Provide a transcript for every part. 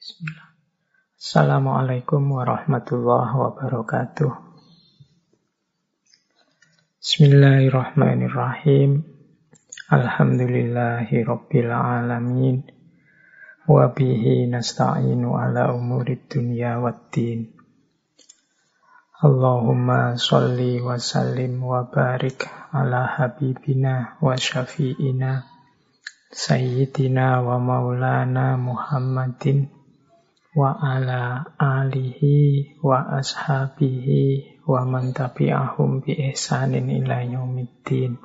Bismillah. Assalamualaikum warahmatullahi wabarakatuh. Bismillahirrahmanirrahim. Alhamdulillahi rabbil alamin. Wabihi nasta'inu ala umurid dunya waddin. Allahumma salli wa sallim wa barik ala habibina wa syafi'ina Sayyidina wa maulana Muhammadin wa ala alihi wa ashabihi wa man tabi'ahum bi ihsanin ila yaumiddin.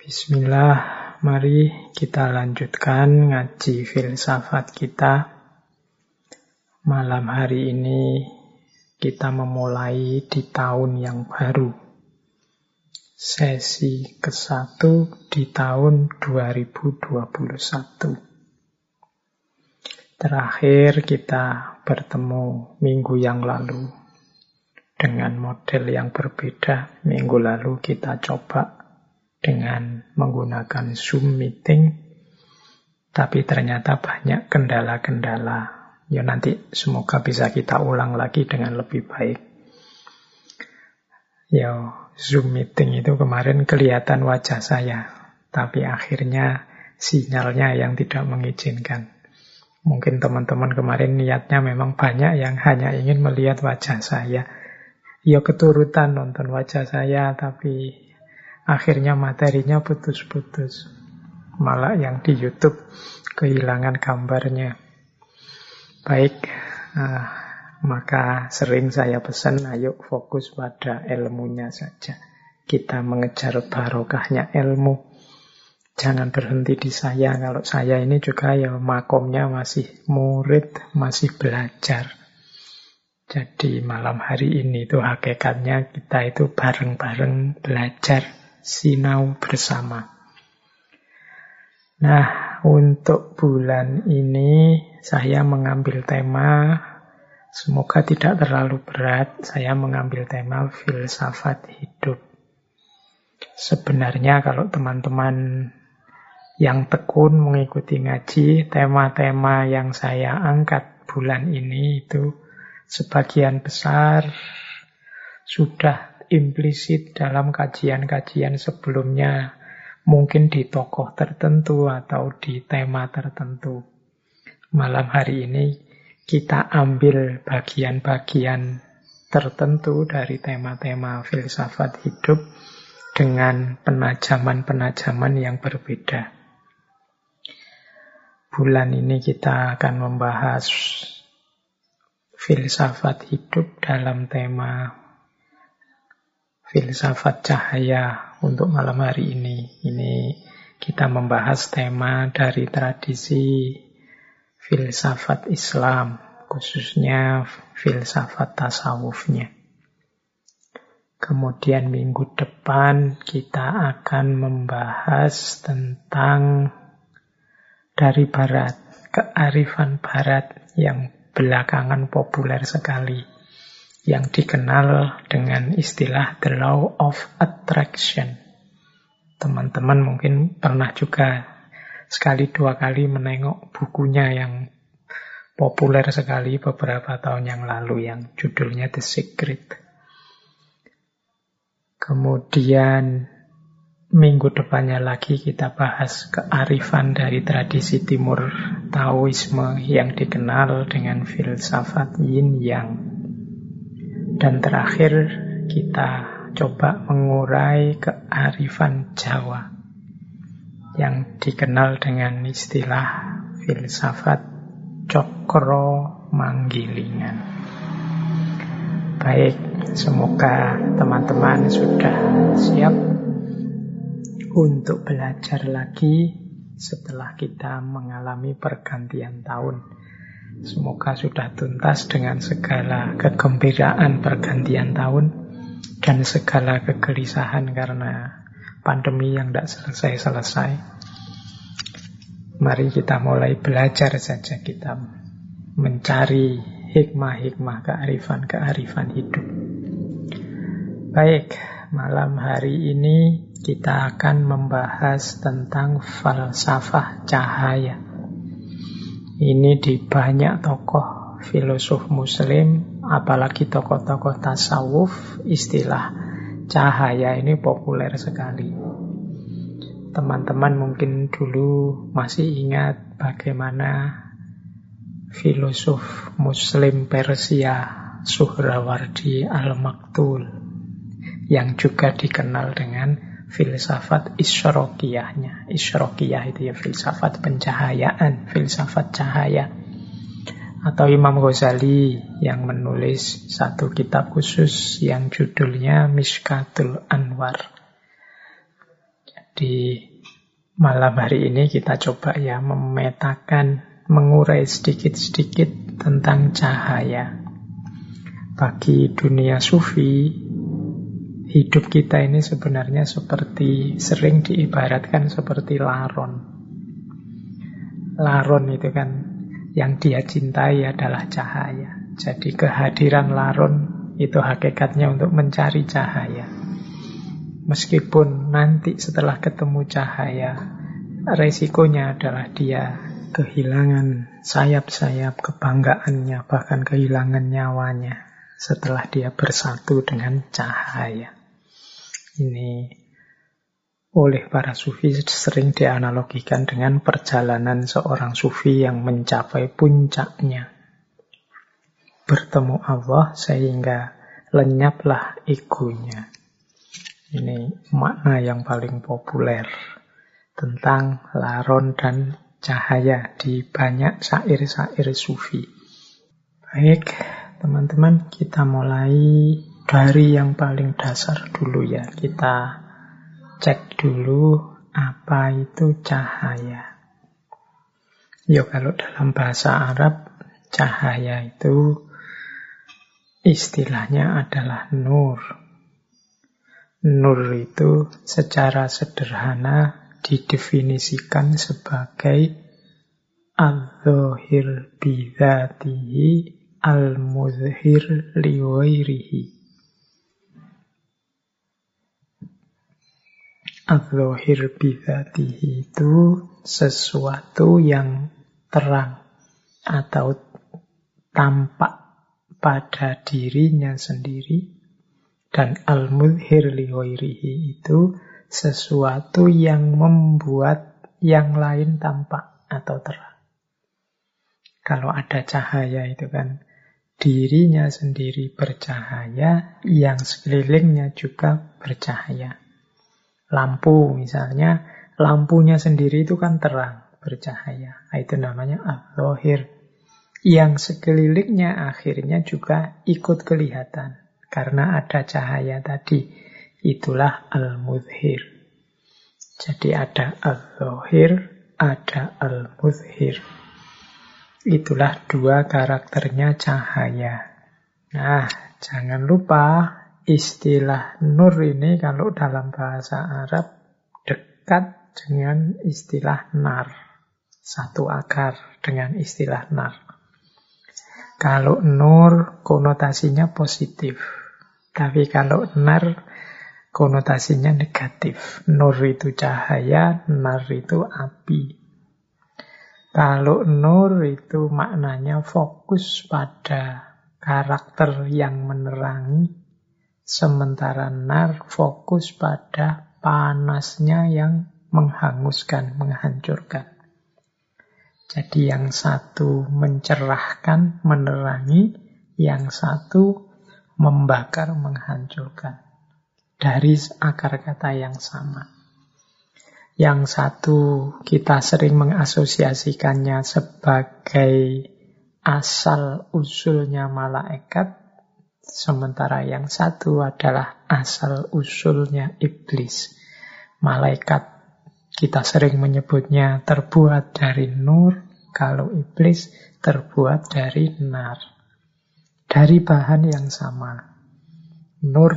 Bismillah, mari kita lanjutkan ngaji filsafat kita. Malam hari ini kita memulai di tahun yang baru. Sesi ke-1 di tahun 2021. Terakhir kita bertemu minggu yang lalu dengan model yang berbeda. Minggu lalu kita coba dengan menggunakan Zoom meeting, tapi ternyata banyak kendala-kendala. Ya nanti semoga bisa kita ulang lagi dengan lebih baik. Ya Zoom meeting itu kemarin kelihatan wajah saya, tapi akhirnya sinyalnya yang tidak mengizinkan. Mungkin teman-teman kemarin niatnya memang banyak yang hanya ingin melihat wajah saya. Ya keturutan nonton wajah saya, tapi akhirnya materinya putus-putus. Malah yang di YouTube kehilangan gambarnya. Baik, uh, maka sering saya pesan, ayo fokus pada ilmunya saja. Kita mengejar barokahnya ilmu. Jangan berhenti di saya. Kalau saya ini juga ya makomnya masih murid, masih belajar. Jadi malam hari ini itu hakikatnya kita itu bareng-bareng belajar, sinau bersama. Nah, untuk bulan ini saya mengambil tema, semoga tidak terlalu berat, saya mengambil tema filsafat hidup. Sebenarnya kalau teman-teman yang tekun mengikuti ngaji, tema-tema yang saya angkat bulan ini itu sebagian besar sudah implisit dalam kajian-kajian sebelumnya, mungkin di tokoh tertentu atau di tema tertentu. Malam hari ini kita ambil bagian-bagian tertentu dari tema-tema filsafat hidup dengan penajaman-penajaman yang berbeda. Bulan ini kita akan membahas filsafat hidup dalam tema filsafat cahaya untuk malam hari ini. Ini kita membahas tema dari tradisi filsafat Islam, khususnya filsafat tasawufnya. Kemudian minggu depan kita akan membahas tentang dari barat, kearifan barat yang belakangan populer sekali, yang dikenal dengan istilah the law of attraction. Teman-teman mungkin pernah juga sekali dua kali menengok bukunya yang populer sekali beberapa tahun yang lalu yang judulnya The Secret. Kemudian Minggu depannya lagi kita bahas kearifan dari tradisi timur Taoisme yang dikenal dengan filsafat yin yang. Dan terakhir kita coba mengurai kearifan Jawa yang dikenal dengan istilah filsafat cokro manggilingan. Baik, semoga teman-teman sudah siap untuk belajar lagi setelah kita mengalami pergantian tahun. Semoga sudah tuntas dengan segala kegembiraan pergantian tahun dan segala kegelisahan karena pandemi yang tidak selesai-selesai. Mari kita mulai belajar saja kita mencari hikmah-hikmah kearifan-kearifan hidup. Baik, malam hari ini kita akan membahas tentang falsafah cahaya. Ini di banyak tokoh filosof muslim, apalagi tokoh-tokoh tasawuf, istilah cahaya ini populer sekali. Teman-teman mungkin dulu masih ingat bagaimana filosof muslim Persia Suhrawardi Al-Maktul yang juga dikenal dengan filsafat isyrokiyahnya. Isyrokiyah itu ya filsafat pencahayaan, filsafat cahaya. Atau Imam Ghazali yang menulis satu kitab khusus yang judulnya Miskatul Anwar. Jadi malam hari ini kita coba ya memetakan, mengurai sedikit-sedikit tentang cahaya. Bagi dunia sufi, hidup kita ini sebenarnya seperti sering diibaratkan seperti laron. Laron itu kan yang dia cintai adalah cahaya. Jadi kehadiran laron itu hakikatnya untuk mencari cahaya. Meskipun nanti setelah ketemu cahaya, resikonya adalah dia kehilangan sayap-sayap kebanggaannya, bahkan kehilangan nyawanya setelah dia bersatu dengan cahaya. Ini oleh para sufi sering dianalogikan dengan perjalanan seorang sufi yang mencapai puncaknya. Bertemu Allah sehingga lenyaplah egonya. Ini makna yang paling populer tentang laron dan cahaya di banyak syair-syair sufi. Baik, teman-teman, kita mulai dari yang paling dasar dulu ya, kita cek dulu apa itu cahaya. Yo kalau dalam bahasa Arab, cahaya itu istilahnya adalah nur. Nur itu secara sederhana didefinisikan sebagai al-zahir bidhatihi al-muzhir liwairihi. Al-Zahir bidatihi itu sesuatu yang terang atau tampak pada dirinya sendiri dan al-mudhir itu sesuatu yang membuat yang lain tampak atau terang. Kalau ada cahaya itu kan dirinya sendiri bercahaya, yang sekelilingnya juga bercahaya. Lampu misalnya, lampunya sendiri itu kan terang, bercahaya. Nah, itu namanya al-zahir. Yang sekelilingnya akhirnya juga ikut kelihatan. Karena ada cahaya tadi. Itulah al-mudhir. Jadi ada al-zahir, ada al-mudhir. Itulah dua karakternya cahaya. Nah, jangan lupa istilah nur ini kalau dalam bahasa Arab dekat dengan istilah nar. Satu akar dengan istilah nar. Kalau nur konotasinya positif. Tapi kalau nar konotasinya negatif. Nur itu cahaya, nar itu api. Kalau nur itu maknanya fokus pada karakter yang menerangi Sementara nar fokus pada panasnya yang menghanguskan, menghancurkan. Jadi yang satu mencerahkan, menerangi, yang satu membakar, menghancurkan. Dari akar kata yang sama. Yang satu kita sering mengasosiasikannya sebagai asal usulnya malaikat, Sementara yang satu adalah asal usulnya iblis. Malaikat kita sering menyebutnya terbuat dari nur, kalau iblis terbuat dari nar. Dari bahan yang sama. Nur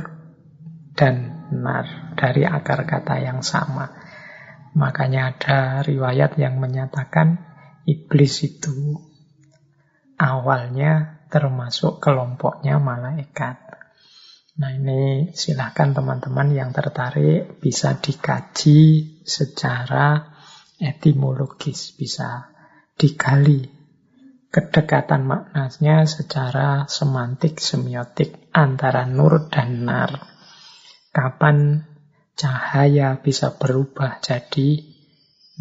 dan nar. Dari akar kata yang sama. Makanya ada riwayat yang menyatakan iblis itu awalnya termasuk kelompoknya malaikat. Nah ini silahkan teman-teman yang tertarik bisa dikaji secara etimologis, bisa digali kedekatan maknanya secara semantik semiotik antara nur dan nar. Kapan cahaya bisa berubah jadi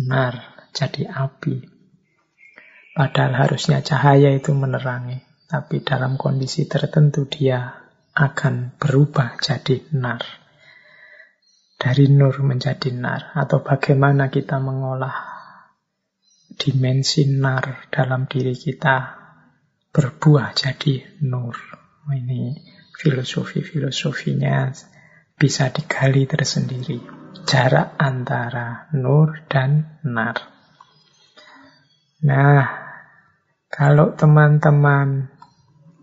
nar, jadi api. Padahal harusnya cahaya itu menerangi, tapi dalam kondisi tertentu dia akan berubah jadi nar. Dari nur menjadi nar, atau bagaimana kita mengolah dimensi nar dalam diri kita berbuah jadi nur. Ini filosofi-filosofinya bisa digali tersendiri. Jarak antara nur dan nar. Nah, kalau teman-teman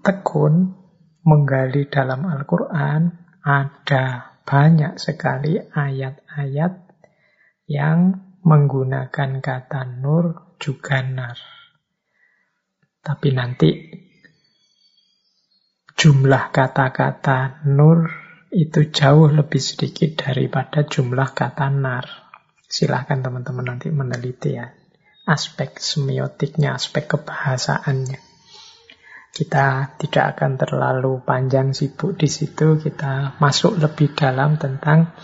tekun menggali dalam Al-Quran, ada banyak sekali ayat-ayat yang menggunakan kata nur juga nar. Tapi nanti jumlah kata-kata nur itu jauh lebih sedikit daripada jumlah kata nar. Silahkan teman-teman nanti meneliti ya. Aspek semiotiknya, aspek kebahasaannya. Kita tidak akan terlalu panjang sibuk di situ. Kita masuk lebih dalam tentang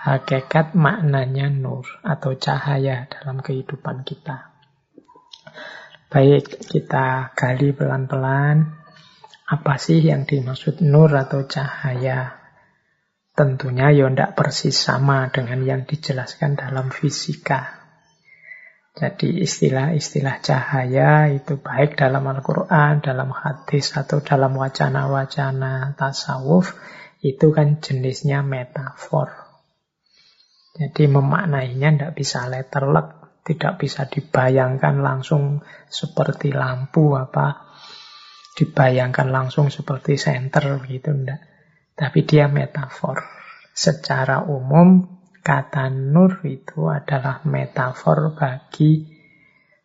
hakikat maknanya nur atau cahaya dalam kehidupan kita. Baik, kita gali pelan-pelan. Apa sih yang dimaksud nur atau cahaya? Tentunya ya tidak persis sama dengan yang dijelaskan dalam fisika. Jadi istilah-istilah cahaya itu baik dalam Al-Quran, dalam hadis, atau dalam wacana-wacana tasawuf, itu kan jenisnya metafor. Jadi memaknainya tidak bisa letterlek, tidak bisa dibayangkan langsung seperti lampu apa, dibayangkan langsung seperti senter gitu, enggak. Tapi dia metafor. Secara umum, kata nur itu adalah metafor bagi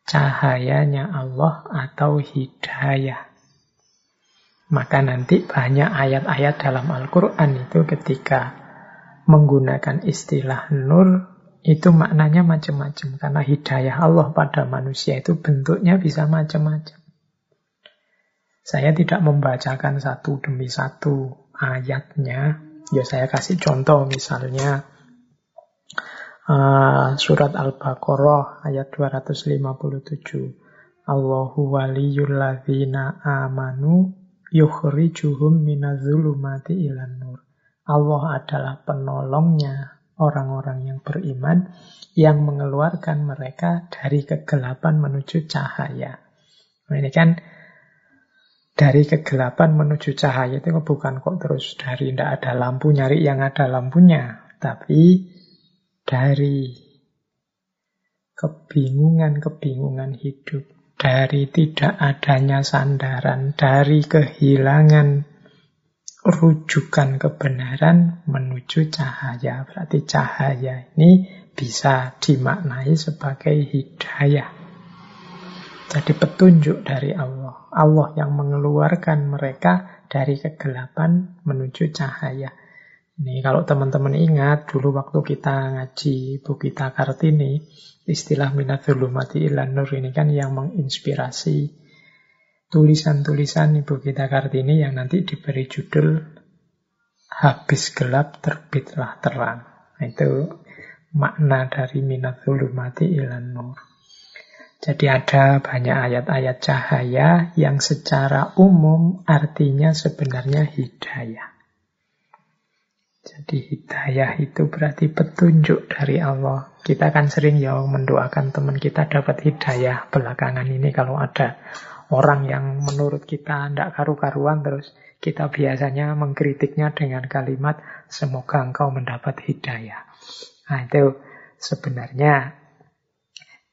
cahayanya Allah atau hidayah. Maka nanti banyak ayat-ayat dalam Al-Quran itu ketika menggunakan istilah nur, itu maknanya macam-macam. Karena hidayah Allah pada manusia itu bentuknya bisa macam-macam. Saya tidak membacakan satu demi satu ayatnya. Ya saya kasih contoh misalnya uh, surat Al-Baqarah ayat 257. Allahu waliyul ladzina amanu yukhrijuhum minazulumati ilan nur. Allah adalah penolongnya orang-orang yang beriman yang mengeluarkan mereka dari kegelapan menuju cahaya. Nah, ini kan dari kegelapan menuju cahaya itu bukan kok terus dari tidak ada lampu nyari yang ada lampunya, tapi dari kebingungan-kebingungan hidup, dari tidak adanya sandaran, dari kehilangan rujukan kebenaran menuju cahaya. Berarti cahaya ini bisa dimaknai sebagai hidayah. Jadi petunjuk dari Allah. Allah yang mengeluarkan mereka dari kegelapan menuju cahaya. Ini kalau teman-teman ingat dulu waktu kita ngaji Bu Gita Kartini, istilah minatul ilan nur ini kan yang menginspirasi tulisan-tulisan Ibu Gita Kartini yang nanti diberi judul Habis gelap terbitlah terang. Nah, itu makna dari minatul ilan nur. Jadi ada banyak ayat-ayat cahaya yang secara umum artinya sebenarnya hidayah. Jadi hidayah itu berarti petunjuk dari Allah. Kita kan sering ya mendoakan teman kita dapat hidayah belakangan ini kalau ada orang yang menurut kita tidak karu-karuan terus kita biasanya mengkritiknya dengan kalimat semoga engkau mendapat hidayah. Nah itu sebenarnya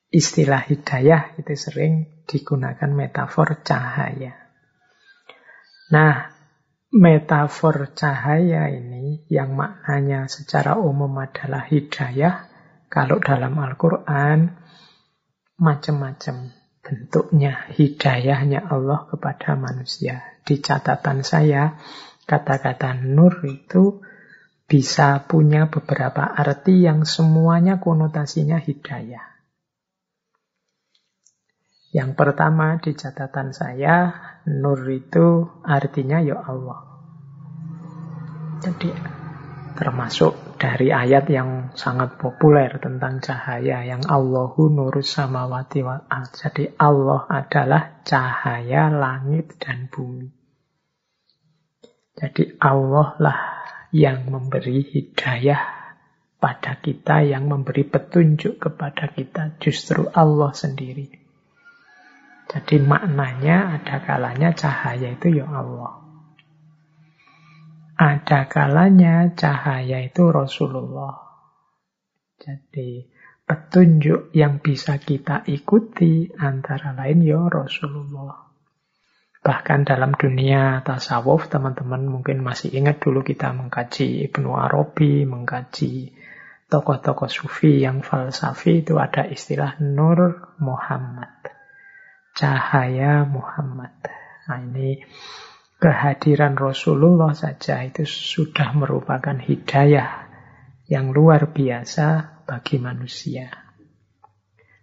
istilah hidayah itu sering digunakan metafor cahaya. Nah, metafor cahaya ini yang maknanya secara umum adalah hidayah, kalau dalam Al-Quran macam-macam bentuknya hidayahnya Allah kepada manusia. Di catatan saya, kata-kata nur itu bisa punya beberapa arti yang semuanya konotasinya hidayah. Yang pertama di catatan saya, nur itu artinya ya Allah. Jadi termasuk dari ayat yang sangat populer tentang cahaya yang Allahu nurus samawati wal Jadi Allah adalah cahaya langit dan bumi. Jadi Allah lah yang memberi hidayah pada kita, yang memberi petunjuk kepada kita. Justru Allah sendiri. Jadi maknanya ada kalanya cahaya itu ya Allah. Ada kalanya cahaya itu Rasulullah. Jadi petunjuk yang bisa kita ikuti antara lain ya Rasulullah. Bahkan dalam dunia tasawuf, teman-teman mungkin masih ingat dulu kita mengkaji Ibnu Arabi, mengkaji tokoh-tokoh sufi yang falsafi itu ada istilah Nur Muhammad cahaya Muhammad. Nah ini kehadiran Rasulullah saja itu sudah merupakan hidayah yang luar biasa bagi manusia.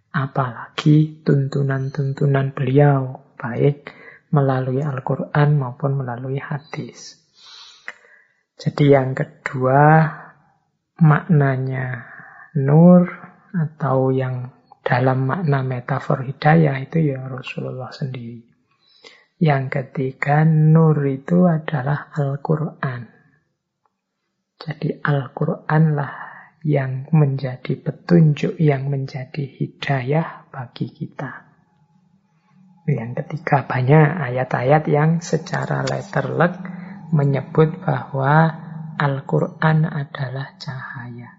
Apalagi tuntunan-tuntunan beliau, baik melalui Al-Quran maupun melalui hadis. Jadi yang kedua, maknanya nur atau yang dalam makna metafor hidayah itu ya Rasulullah sendiri. Yang ketiga, nur itu adalah Al-Quran. Jadi Al-Quran lah yang menjadi petunjuk, yang menjadi hidayah bagi kita. Yang ketiga, banyak ayat-ayat yang secara letterlek menyebut bahwa Al-Quran adalah cahaya.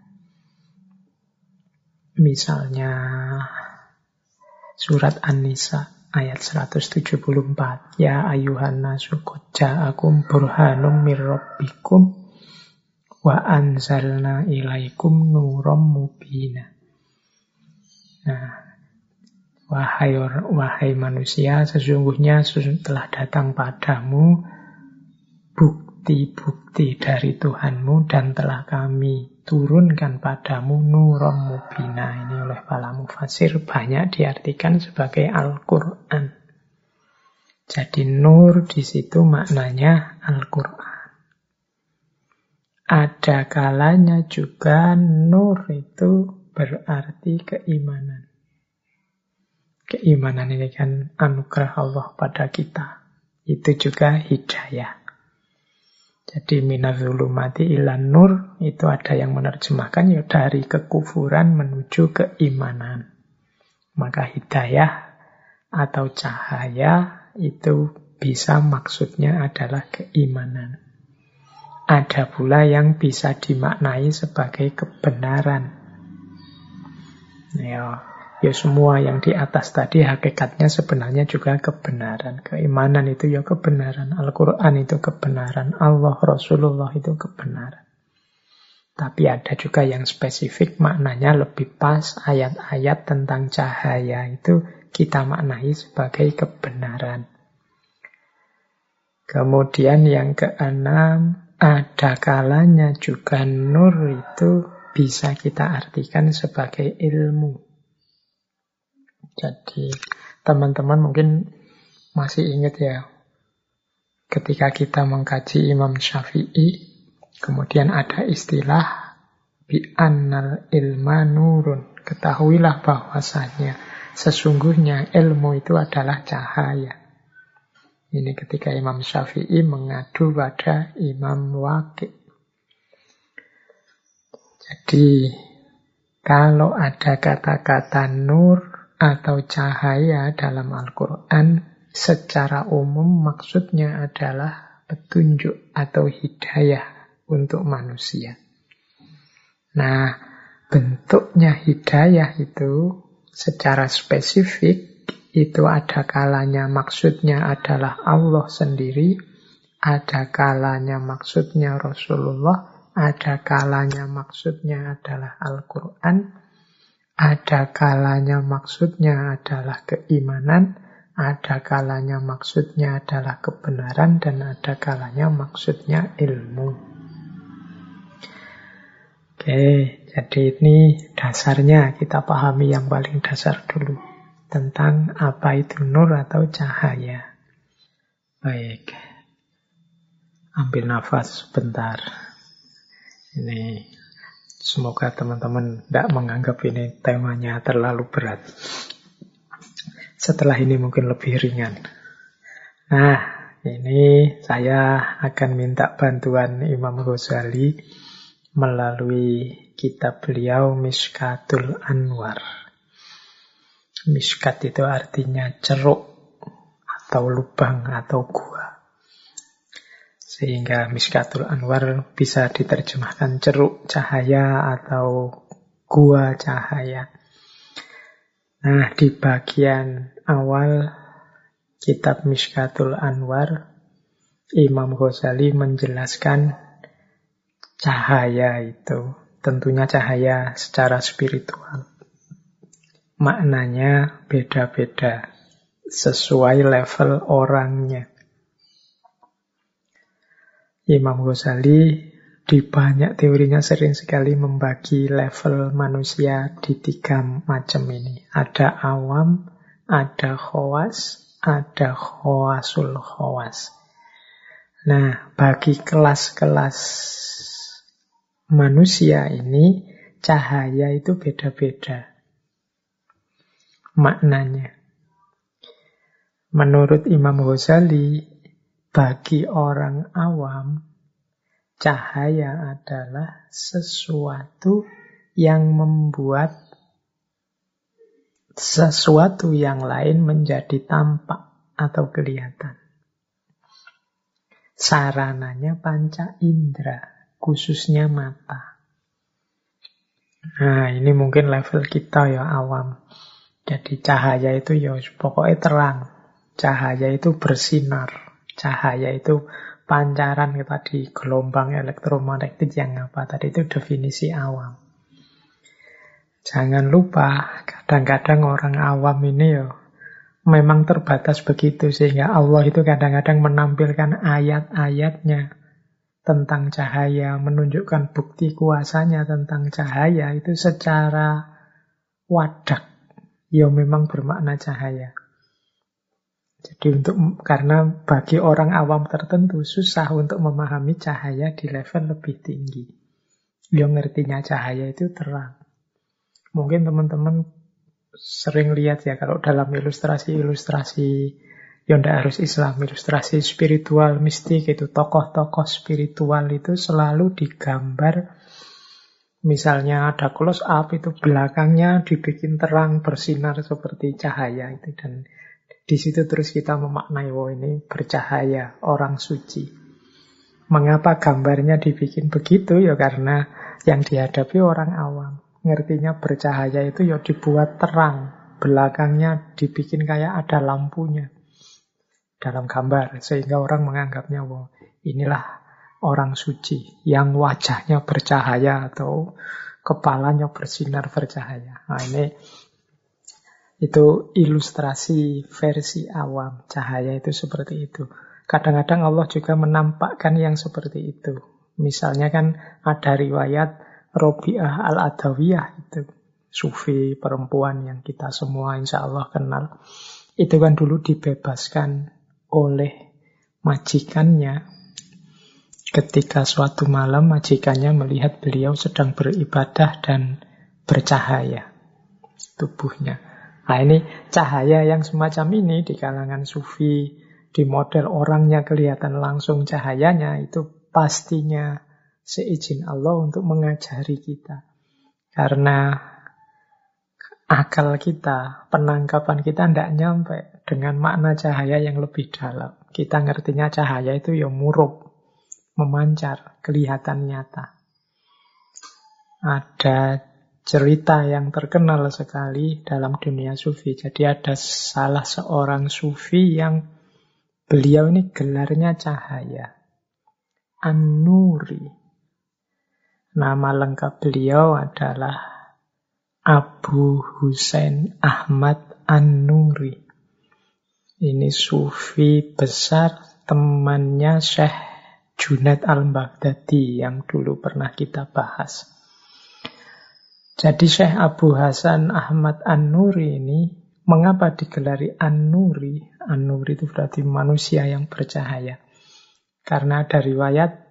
Misalnya surat An-Nisa ayat 174. Ya ayuhan nasu ja'akum burhanum mirrabbikum wa anzalna ilaikum nurom mubina. Nah, wahai wahai manusia, sesungguhnya telah datang padamu bukti-bukti dari Tuhanmu dan telah kami turunkan padamu nurom mubina. Ini oleh para mufasir banyak diartikan sebagai Al-Quran. Jadi nur di situ maknanya Al-Quran. Ada kalanya juga nur itu berarti keimanan. Keimanan ini kan anugerah Allah pada kita. Itu juga hidayah. Jadi minazulumati ilan nur itu ada yang menerjemahkan ya dari kekufuran menuju keimanan. Maka hidayah atau cahaya itu bisa maksudnya adalah keimanan. Ada pula yang bisa dimaknai sebagai kebenaran. Ya, Ya semua yang di atas tadi hakikatnya sebenarnya juga kebenaran. Keimanan itu ya kebenaran. Al-Quran itu kebenaran. Allah, Rasulullah itu kebenaran. Tapi ada juga yang spesifik maknanya lebih pas ayat-ayat tentang cahaya itu kita maknai sebagai kebenaran. Kemudian yang keenam, ada kalanya juga nur itu bisa kita artikan sebagai ilmu. Jadi teman-teman mungkin masih ingat ya ketika kita mengkaji Imam Syafi'i kemudian ada istilah bi annal ilma nurun. Ketahuilah bahwasanya sesungguhnya ilmu itu adalah cahaya. Ini ketika Imam Syafi'i mengadu pada Imam Waqi. Jadi kalau ada kata-kata nur atau cahaya dalam Al-Quran secara umum maksudnya adalah petunjuk atau hidayah untuk manusia. Nah, bentuknya hidayah itu secara spesifik itu ada kalanya maksudnya adalah Allah sendiri, ada kalanya maksudnya Rasulullah, ada kalanya maksudnya adalah Al-Quran, ada kalanya maksudnya adalah keimanan, ada kalanya maksudnya adalah kebenaran, dan ada kalanya maksudnya ilmu. Oke, jadi ini dasarnya kita pahami yang paling dasar dulu. tentang apa itu nur atau cahaya. Baik. Ambil nafas sebentar. Ini semoga teman-teman tidak menganggap ini temanya terlalu berat. Setelah ini mungkin lebih ringan. Nah, ini saya akan minta bantuan Imam Ghazali melalui kitab beliau Miskatul Anwar. Miskat itu artinya ceruk atau lubang atau gua. Sehingga Miskatul Anwar bisa diterjemahkan ceruk cahaya atau gua cahaya. Nah, di bagian awal kitab Miskatul Anwar, Imam Ghazali menjelaskan cahaya itu. Tentunya cahaya secara spiritual. Maknanya beda-beda sesuai level orangnya. Imam Ghazali di banyak teorinya sering sekali membagi level manusia di tiga macam ini. Ada awam, ada khawas, ada khawasul khawas. Nah, bagi kelas-kelas manusia ini, cahaya itu beda-beda maknanya. Menurut Imam Ghazali, bagi orang awam, cahaya adalah sesuatu yang membuat sesuatu yang lain menjadi tampak atau kelihatan. Sarananya panca indera, khususnya mata. Nah, ini mungkin level kita ya awam. Jadi cahaya itu ya pokoknya terang. Cahaya itu bersinar. Cahaya itu pancaran tadi gelombang elektromagnetik yang apa tadi itu definisi awam. Jangan lupa kadang-kadang orang awam ini ya memang terbatas begitu sehingga Allah itu kadang-kadang menampilkan ayat-ayatnya tentang cahaya, menunjukkan bukti kuasanya tentang cahaya itu secara wadak. Ya memang bermakna cahaya. Jadi untuk karena bagi orang awam tertentu susah untuk memahami cahaya di level lebih tinggi. Yang ngertinya cahaya itu terang. Mungkin teman-teman sering lihat ya kalau dalam ilustrasi-ilustrasi yang tidak harus Islam, ilustrasi spiritual, mistik itu tokoh-tokoh spiritual itu selalu digambar Misalnya ada close up itu belakangnya dibikin terang bersinar seperti cahaya itu dan di situ terus kita memaknai, oh ini bercahaya, orang suci. Mengapa gambarnya dibikin begitu? Ya karena yang dihadapi orang awam. Ngertinya bercahaya itu ya dibuat terang. Belakangnya dibikin kayak ada lampunya dalam gambar. Sehingga orang menganggapnya, wow, inilah orang suci. Yang wajahnya bercahaya atau kepalanya bersinar bercahaya. Nah ini itu ilustrasi versi awam. Cahaya itu seperti itu. Kadang-kadang Allah juga menampakkan yang seperti itu. Misalnya kan ada riwayat Robi'ah al-Adawiyah itu. Sufi perempuan yang kita semua insya Allah kenal. Itu kan dulu dibebaskan oleh majikannya. Ketika suatu malam majikannya melihat beliau sedang beribadah dan bercahaya tubuhnya. Nah ini cahaya yang semacam ini di kalangan sufi, di model orangnya kelihatan langsung cahayanya, itu pastinya seizin Allah untuk mengajari kita. Karena akal kita, penangkapan kita tidak nyampe dengan makna cahaya yang lebih dalam. Kita ngertinya cahaya itu ya murup, memancar, kelihatan nyata. Ada cerita yang terkenal sekali dalam dunia sufi. Jadi ada salah seorang sufi yang beliau ini gelarnya cahaya. An-Nuri. Nama lengkap beliau adalah Abu Husain Ahmad An-Nuri. Ini sufi besar temannya Syekh Junaid al-Baghdadi yang dulu pernah kita bahas. Jadi Syekh Abu Hasan Ahmad An-Nuri ini Mengapa digelari An-Nuri? An-Nuri itu berarti manusia yang bercahaya. Karena ada riwayat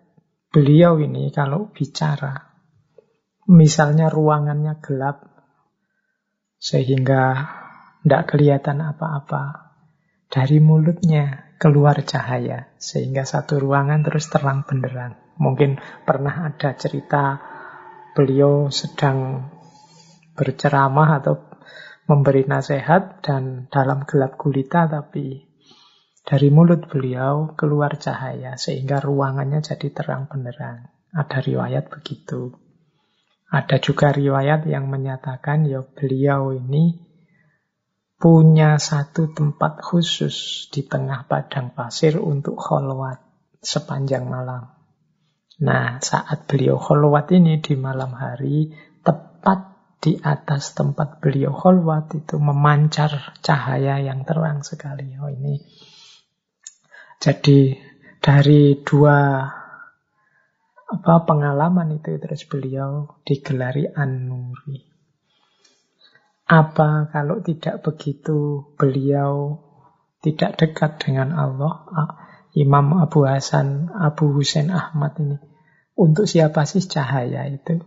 beliau ini kalau bicara, misalnya ruangannya gelap, sehingga tidak kelihatan apa-apa. Dari mulutnya keluar cahaya, sehingga satu ruangan terus terang benderang. Mungkin pernah ada cerita beliau sedang berceramah atau memberi nasihat dan dalam gelap gulita tapi dari mulut beliau keluar cahaya sehingga ruangannya jadi terang benderang. Ada riwayat begitu. Ada juga riwayat yang menyatakan ya beliau ini punya satu tempat khusus di tengah padang pasir untuk kholwat sepanjang malam. Nah, saat beliau kholwat ini di malam hari, tepat di atas tempat beliau kholwat itu memancar cahaya yang terang sekali. Oh ini. Jadi dari dua apa pengalaman itu terus beliau digelari An-Nuri. Apa kalau tidak begitu beliau tidak dekat dengan Allah? Imam Abu Hasan, Abu Husain Ahmad ini. Untuk siapa sih cahaya itu?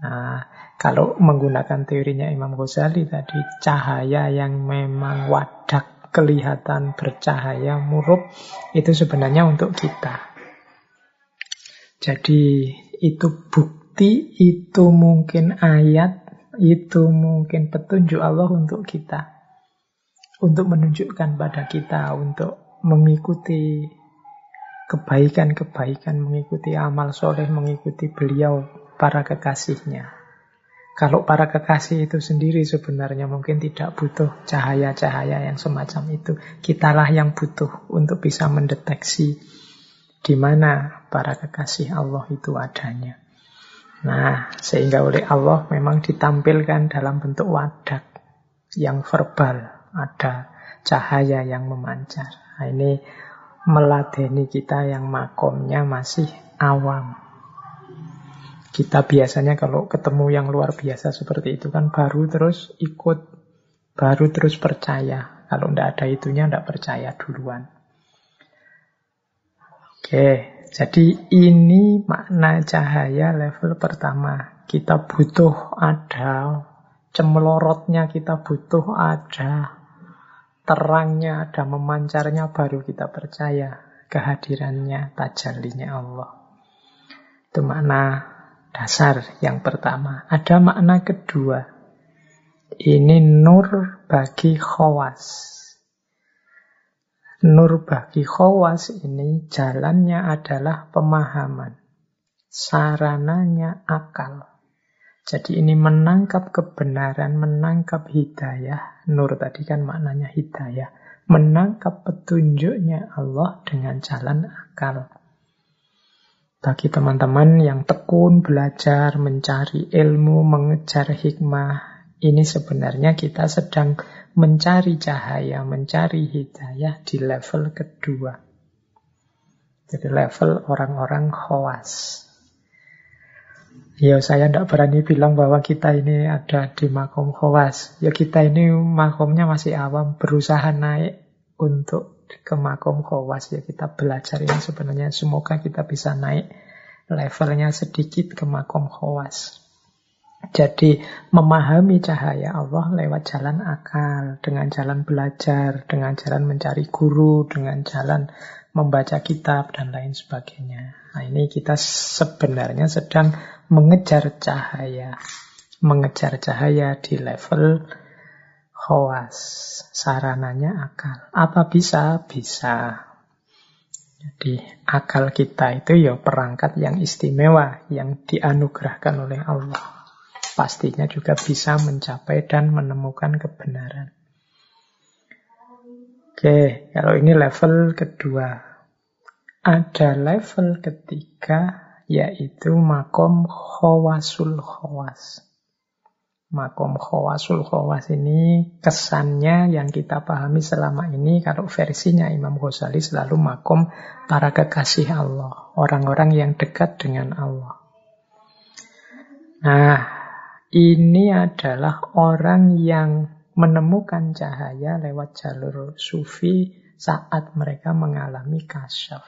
Nah, kalau menggunakan teorinya Imam Ghazali tadi, cahaya yang memang wadak, kelihatan bercahaya, murub, itu sebenarnya untuk kita. Jadi itu bukti, itu mungkin ayat, itu mungkin petunjuk Allah untuk kita. Untuk menunjukkan pada kita, untuk mengikuti kebaikan-kebaikan, mengikuti amal soleh, mengikuti beliau, para kekasihnya. Kalau para kekasih itu sendiri sebenarnya mungkin tidak butuh cahaya-cahaya yang semacam itu. Kitalah yang butuh untuk bisa mendeteksi di mana para kekasih Allah itu adanya. Nah, sehingga oleh Allah memang ditampilkan dalam bentuk wadak yang verbal, ada cahaya yang memancar. Nah, ini meladeni kita yang makomnya masih awam. Kita biasanya kalau ketemu yang luar biasa seperti itu kan baru terus ikut, baru terus percaya. Kalau tidak ada itunya tidak percaya duluan. Oke, jadi ini makna cahaya level pertama. Kita butuh ada cemelorotnya, kita butuh ada terangnya, ada memancarnya, baru kita percaya kehadirannya, tajalinya Allah. Itu makna dasar yang pertama. Ada makna kedua. Ini nur bagi khawas. Nur bagi khawas ini jalannya adalah pemahaman. Sarananya akal. Jadi ini menangkap kebenaran, menangkap hidayah. Nur tadi kan maknanya hidayah. Menangkap petunjuknya Allah dengan jalan akal. Bagi teman-teman yang tekun belajar, mencari ilmu, mengejar hikmah, ini sebenarnya kita sedang mencari cahaya, mencari hidayah di level kedua. Jadi level orang-orang khawas. Ya saya tidak berani bilang bahwa kita ini ada di makom khawas. Ya kita ini makomnya masih awam, berusaha naik untuk ke makom khawas ya kita belajar ini sebenarnya semoga kita bisa naik levelnya sedikit ke makom khawas. Jadi memahami cahaya Allah lewat jalan akal, dengan jalan belajar, dengan jalan mencari guru, dengan jalan membaca kitab dan lain sebagainya. Nah, ini kita sebenarnya sedang mengejar cahaya. Mengejar cahaya di level khawas. Sarananya akal. Apa bisa? Bisa. Jadi akal kita itu ya perangkat yang istimewa, yang dianugerahkan oleh Allah. Pastinya juga bisa mencapai dan menemukan kebenaran. Oke, kalau ini level kedua. Ada level ketiga, yaitu makom khawasul khawas. Makom khawasul khawas ini kesannya yang kita pahami selama ini kalau versinya Imam Ghazali selalu makom para kekasih Allah. Orang-orang yang dekat dengan Allah. Nah, ini adalah orang yang menemukan cahaya lewat jalur sufi saat mereka mengalami kasyaf.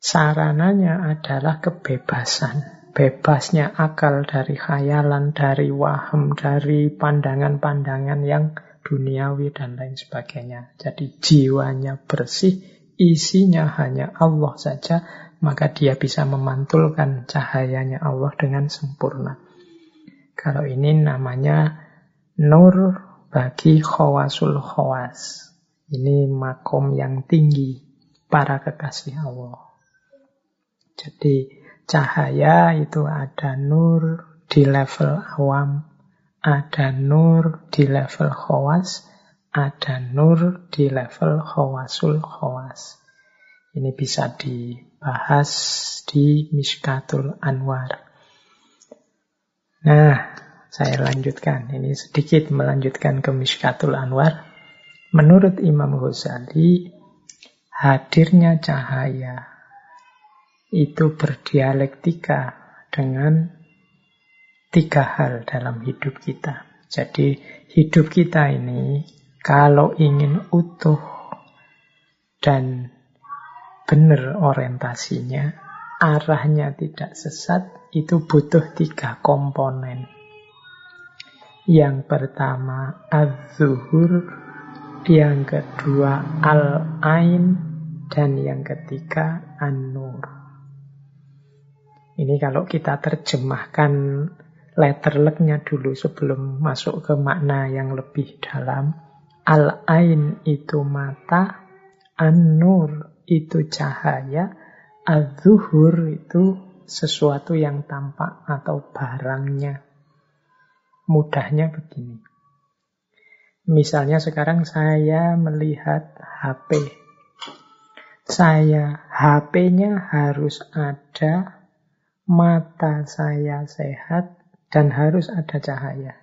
Sarananya adalah kebebasan. Bebasnya akal dari khayalan, dari waham, dari pandangan-pandangan yang duniawi dan lain sebagainya. Jadi jiwanya bersih, isinya hanya Allah saja, maka dia bisa memantulkan cahayanya Allah dengan sempurna. Kalau ini namanya nur bagi khawasul khawas. Ini makom yang tinggi para kekasih Allah. Jadi cahaya itu ada nur di level awam, ada nur di level khawas, ada nur di level khawasul khawas. Ini bisa dibahas di Miskatul Anwar. Nah, saya lanjutkan. Ini sedikit melanjutkan ke Mishkatul Anwar. Menurut Imam Ghazali, hadirnya cahaya itu berdialektika dengan tiga hal dalam hidup kita. Jadi hidup kita ini kalau ingin utuh dan benar orientasinya, arahnya tidak sesat, itu butuh tiga komponen. Yang pertama az-zuhur, yang kedua al-ain, dan yang ketiga an-nur. Ini kalau kita terjemahkan letter lucknya dulu sebelum masuk ke makna yang lebih dalam. Al-ain itu mata, an-nur itu cahaya, az-zuhur itu sesuatu yang tampak atau barangnya. Mudahnya begini. Misalnya sekarang saya melihat HP. Saya HP-nya harus ada, mata saya sehat, dan harus ada cahaya.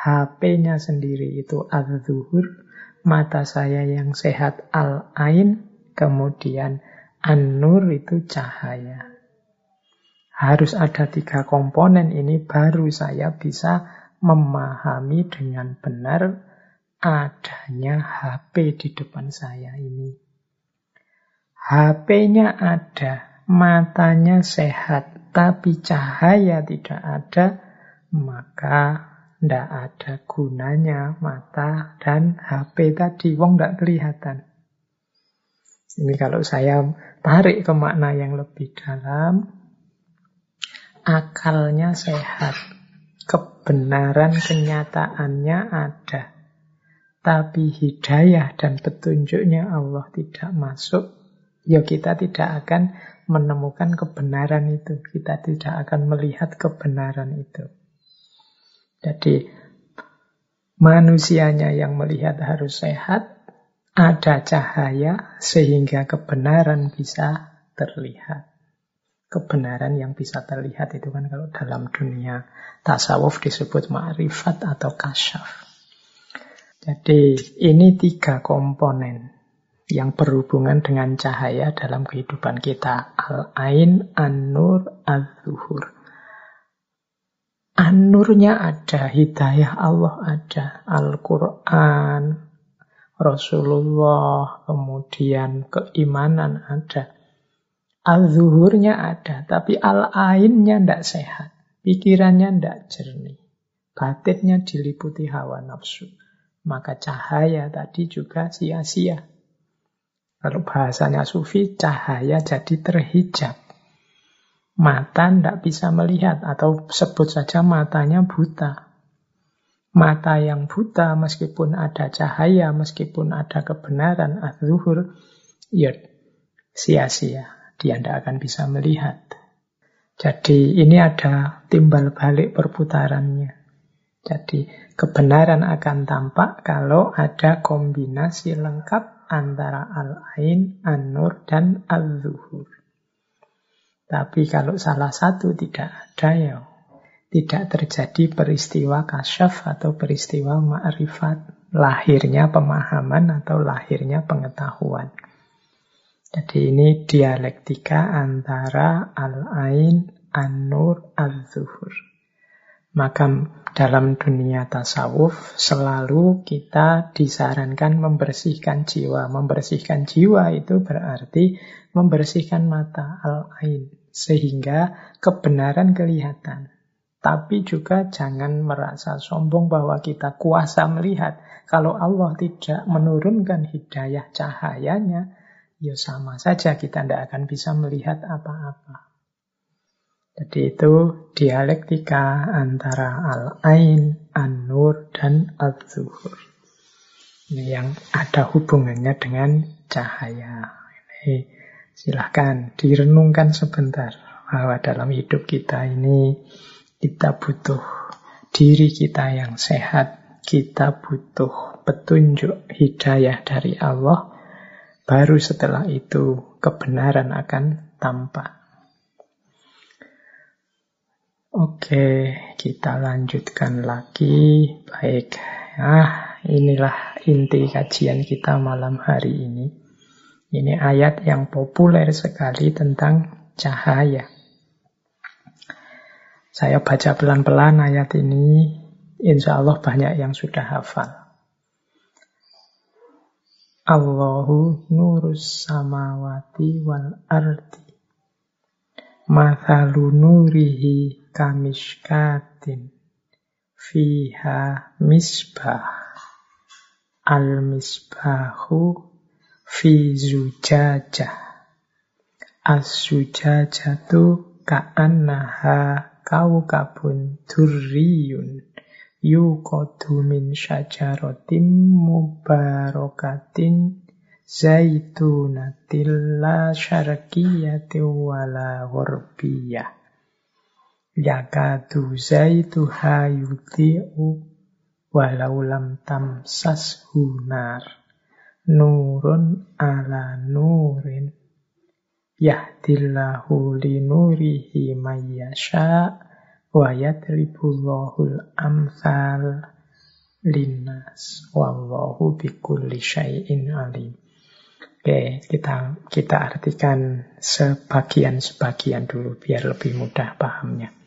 HP-nya sendiri itu al-zuhur, mata saya yang sehat al-ain, kemudian An-nur itu cahaya. Harus ada tiga komponen ini baru saya bisa memahami dengan benar adanya HP di depan saya ini. HP-nya ada, matanya sehat, tapi cahaya tidak ada, maka tidak ada gunanya mata dan HP tadi. Wong tidak kelihatan. Ini kalau saya tarik ke makna yang lebih dalam, akalnya sehat, kebenaran kenyataannya ada, tapi hidayah dan petunjuknya Allah tidak masuk, ya kita tidak akan menemukan kebenaran itu, kita tidak akan melihat kebenaran itu. Jadi manusianya yang melihat harus sehat, ada cahaya sehingga kebenaran bisa terlihat. Kebenaran yang bisa terlihat itu kan kalau dalam dunia tasawuf disebut ma'rifat atau kasyaf. Jadi ini tiga komponen yang berhubungan dengan cahaya dalam kehidupan kita. Al-Ain, An-Nur, Al-Zuhur. An-Nurnya ada, hidayah Allah ada, Al-Quran, Rasulullah, kemudian keimanan ada. Al-zuhurnya ada, tapi al-ainnya tidak sehat. Pikirannya tidak jernih. Batinnya diliputi hawa nafsu. Maka cahaya tadi juga sia-sia. Kalau bahasanya sufi, cahaya jadi terhijab. Mata tidak bisa melihat, atau sebut saja matanya buta. Mata yang buta meskipun ada cahaya, meskipun ada kebenaran, az-zuhur, ya sia-sia. Dia tidak akan bisa melihat. Jadi ini ada timbal balik perputarannya. Jadi kebenaran akan tampak kalau ada kombinasi lengkap antara al-ain, an-nur, dan al-zuhur. Tapi kalau salah satu tidak ada ya tidak terjadi peristiwa kasyaf atau peristiwa ma'rifat, lahirnya pemahaman atau lahirnya pengetahuan. Jadi ini dialektika antara al-ain, an-nur, al-zuhur. Maka dalam dunia tasawuf selalu kita disarankan membersihkan jiwa. Membersihkan jiwa itu berarti membersihkan mata al-ain sehingga kebenaran kelihatan. Tapi juga jangan merasa sombong bahwa kita kuasa melihat. Kalau Allah tidak menurunkan hidayah cahayanya, ya sama saja kita tidak akan bisa melihat apa-apa. Jadi itu dialektika antara al-ain, an-nur, dan al-zuhur. Ini yang ada hubungannya dengan cahaya. Ini silahkan direnungkan sebentar bahwa dalam hidup kita ini kita butuh diri kita yang sehat. Kita butuh petunjuk hidayah dari Allah. Baru setelah itu kebenaran akan tampak. Oke, kita lanjutkan lagi. Baik, ah inilah inti kajian kita malam hari ini. Ini ayat yang populer sekali tentang cahaya. Saya baca pelan-pelan ayat ini, insya Allah banyak yang sudah hafal. Allahu nurus samawati wal ardi. Mathalu nurihi kamishkatin. Fiha misbah. Al-misbahu fi zujajah. As-zujajatu ka'annaha kaukabun durriyun yuqadu min syajaratin mubarakatin zaitunatil la syarqiyati wala ghurbiyah yakadu zaituha yudhi'u walau lam hunar nurun ala nurin yahdillahu linurihi mayyasha wa yadribullahul amsal linnas wallahu bikulli syai'in alim. Oke, kita kita artikan sebagian-sebagian dulu biar lebih mudah pahamnya.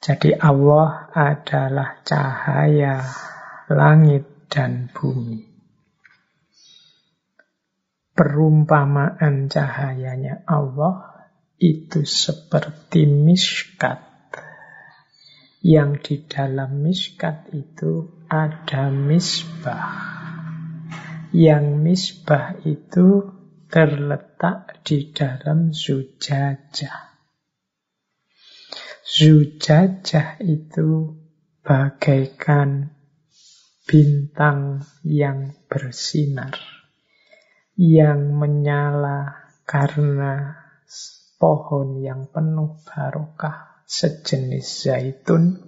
Jadi Allah adalah cahaya langit dan bumi perumpamaan cahayanya Allah itu seperti miskat. Yang di dalam miskat itu ada misbah. Yang misbah itu terletak di dalam zujajah. Zujajah itu bagaikan bintang yang bersinar yang menyala karena pohon yang penuh barokah sejenis zaitun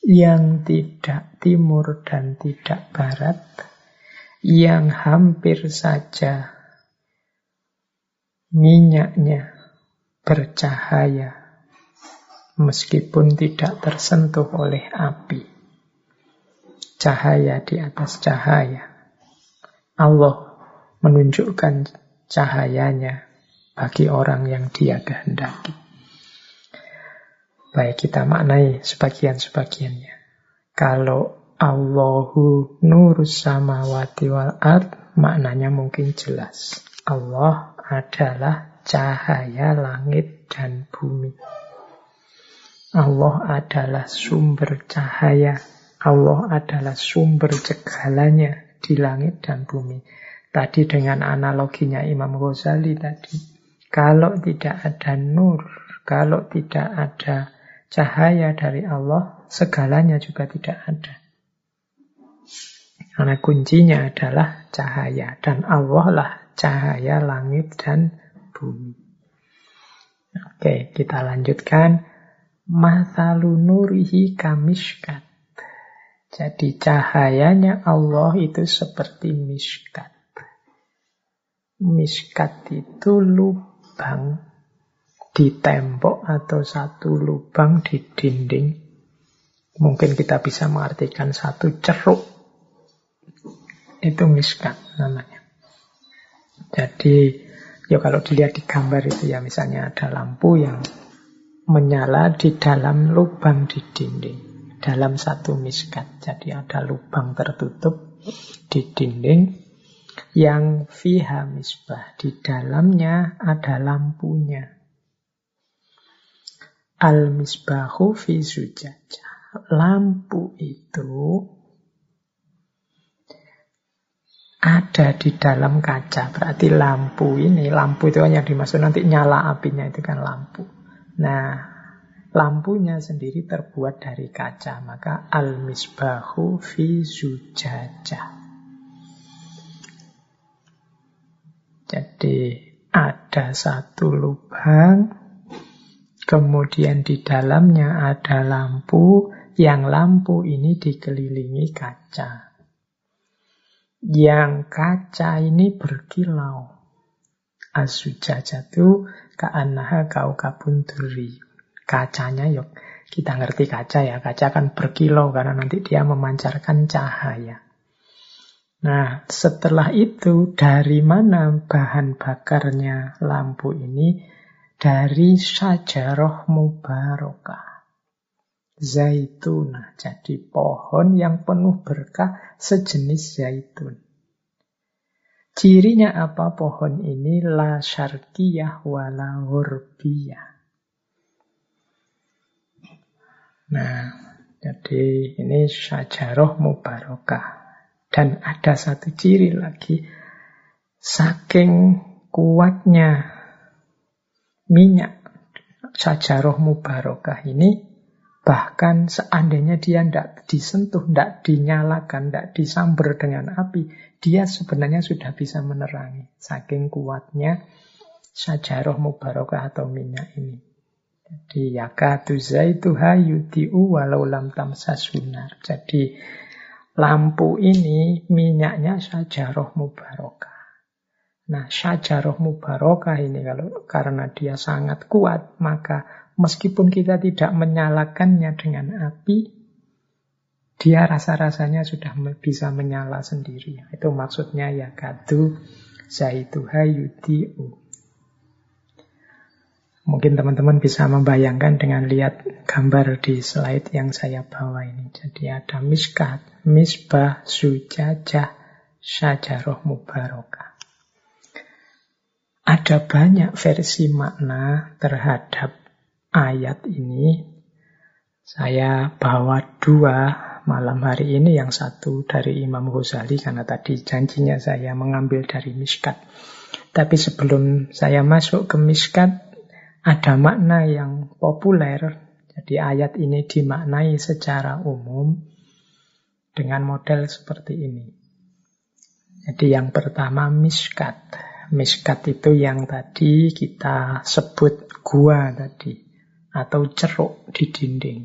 yang tidak timur dan tidak barat, yang hampir saja minyaknya bercahaya meskipun tidak tersentuh oleh api. Cahaya di atas cahaya. Allah menunjukkan cahayanya bagi orang yang dia kehendaki. Baik kita maknai sebagian-sebagiannya. Kalau Allahu nurus samawati wal ard, maknanya mungkin jelas. Allah adalah cahaya langit dan bumi. Allah adalah sumber cahaya. Allah adalah sumber segalanya di langit dan bumi. Tadi dengan analoginya Imam Ghazali tadi. Kalau tidak ada nur, kalau tidak ada cahaya dari Allah, segalanya juga tidak ada. Karena kuncinya adalah cahaya. Dan Allah lah cahaya langit dan bumi. Oke, kita lanjutkan. Masalu nurihi kamishkat. Jadi cahayanya Allah itu seperti miskat. Miskat itu lubang di tembok atau satu lubang di dinding. Mungkin kita bisa mengartikan satu ceruk. Itu miskat namanya. Jadi, ya kalau dilihat di gambar itu ya misalnya ada lampu yang menyala di dalam lubang di dinding. Dalam satu miskat. Jadi ada lubang tertutup di dinding yang fiha misbah. Di dalamnya ada lampunya. Al-misbahu fi sujajah. Lampu itu ada di dalam kaca. Berarti lampu ini, lampu itu yang dimaksud nanti nyala apinya itu kan lampu. Nah, lampunya sendiri terbuat dari kaca. Maka al-misbahu fi zujajah. Jadi ada satu lubang, kemudian di dalamnya ada lampu, yang lampu ini dikelilingi kaca. Yang kaca ini berkilau. Asujajatu Ka'annaha kau kabun duri. Kacanya yuk, kita ngerti kaca ya. Kaca kan berkilau karena nanti dia memancarkan cahaya. Nah, setelah itu dari mana bahan bakarnya lampu ini? Dari sajaroh mubarokah. Zaitunah, jadi pohon yang penuh berkah sejenis zaitun. Cirinya apa pohon ini? La syarkiyah wala hurbiyah. Nah, jadi ini syajaroh mubarokah. Dan ada satu ciri lagi. Saking kuatnya minyak syajaroh mubarokah ini Bahkan seandainya dia tidak disentuh, tidak dinyalakan, tidak disamber dengan api, dia sebenarnya sudah bisa menerangi. Saking kuatnya sajaroh mubarokah atau minyak ini. Jadi yakatu zaituha yudi'u walau lam tamsasunar. Jadi lampu ini minyaknya sajaroh mubarokah. Nah, syajaroh mubarokah ini kalau karena dia sangat kuat, maka Meskipun kita tidak menyalakannya dengan api, dia rasa-rasanya sudah bisa menyala sendiri. Itu maksudnya ya kadu zaituha yudi'u. Mungkin teman-teman bisa membayangkan dengan lihat gambar di slide yang saya bawa ini. Jadi ada miskat, misbah, sujajah, syajaroh mubarokah. Ada banyak versi makna terhadap ayat ini saya bawa dua malam hari ini yang satu dari Imam Ghazali karena tadi janjinya saya mengambil dari Miskat. Tapi sebelum saya masuk ke Miskat ada makna yang populer. Jadi ayat ini dimaknai secara umum dengan model seperti ini. Jadi yang pertama Miskat. Miskat itu yang tadi kita sebut gua tadi atau ceruk di dinding.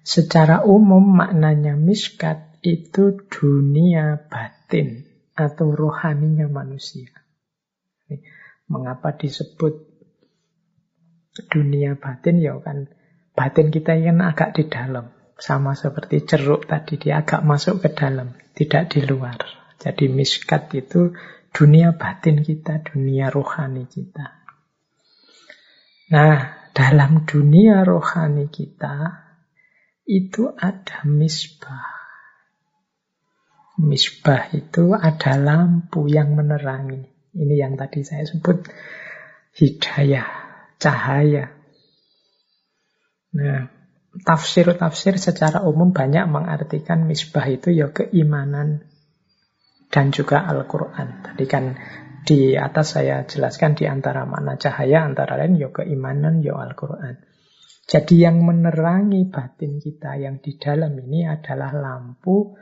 Secara umum maknanya miskat itu dunia batin atau rohaninya manusia. Mengapa disebut dunia batin? Ya kan batin kita yang agak di dalam. Sama seperti ceruk tadi, dia agak masuk ke dalam, tidak di luar. Jadi miskat itu dunia batin kita, dunia rohani kita. Nah, dalam dunia rohani kita itu ada misbah. Misbah itu ada lampu yang menerangi. Ini yang tadi saya sebut hidayah, cahaya. Nah, tafsir-tafsir secara umum banyak mengartikan misbah itu ya keimanan dan juga Al-Quran. Tadi kan di atas saya jelaskan di antara makna cahaya antara lain ya keimanan ya Al-Qur'an. Jadi yang menerangi batin kita yang di dalam ini adalah lampu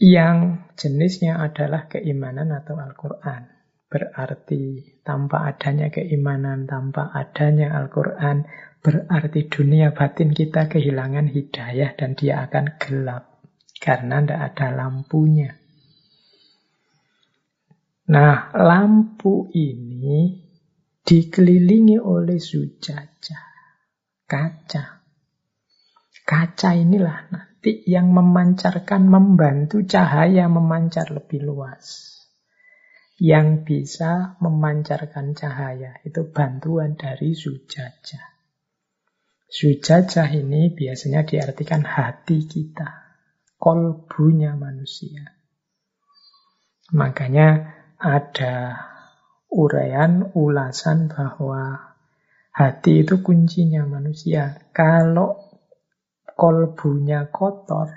yang jenisnya adalah keimanan atau Al-Qur'an. Berarti tanpa adanya keimanan, tanpa adanya Al-Quran, berarti dunia batin kita kehilangan hidayah dan dia akan gelap. Karena tidak ada lampunya. Nah, lampu ini dikelilingi oleh sujaja, kaca. Kaca inilah nanti yang memancarkan, membantu cahaya memancar lebih luas. yang bisa memancarkan cahaya. Itu bantuan dari sujajah. Sujajah ini biasanya diartikan hati kita, kolbunya manusia. Makanya ada uraian, ulasan bahwa hati itu kuncinya manusia. Kalau kolbunya kotor,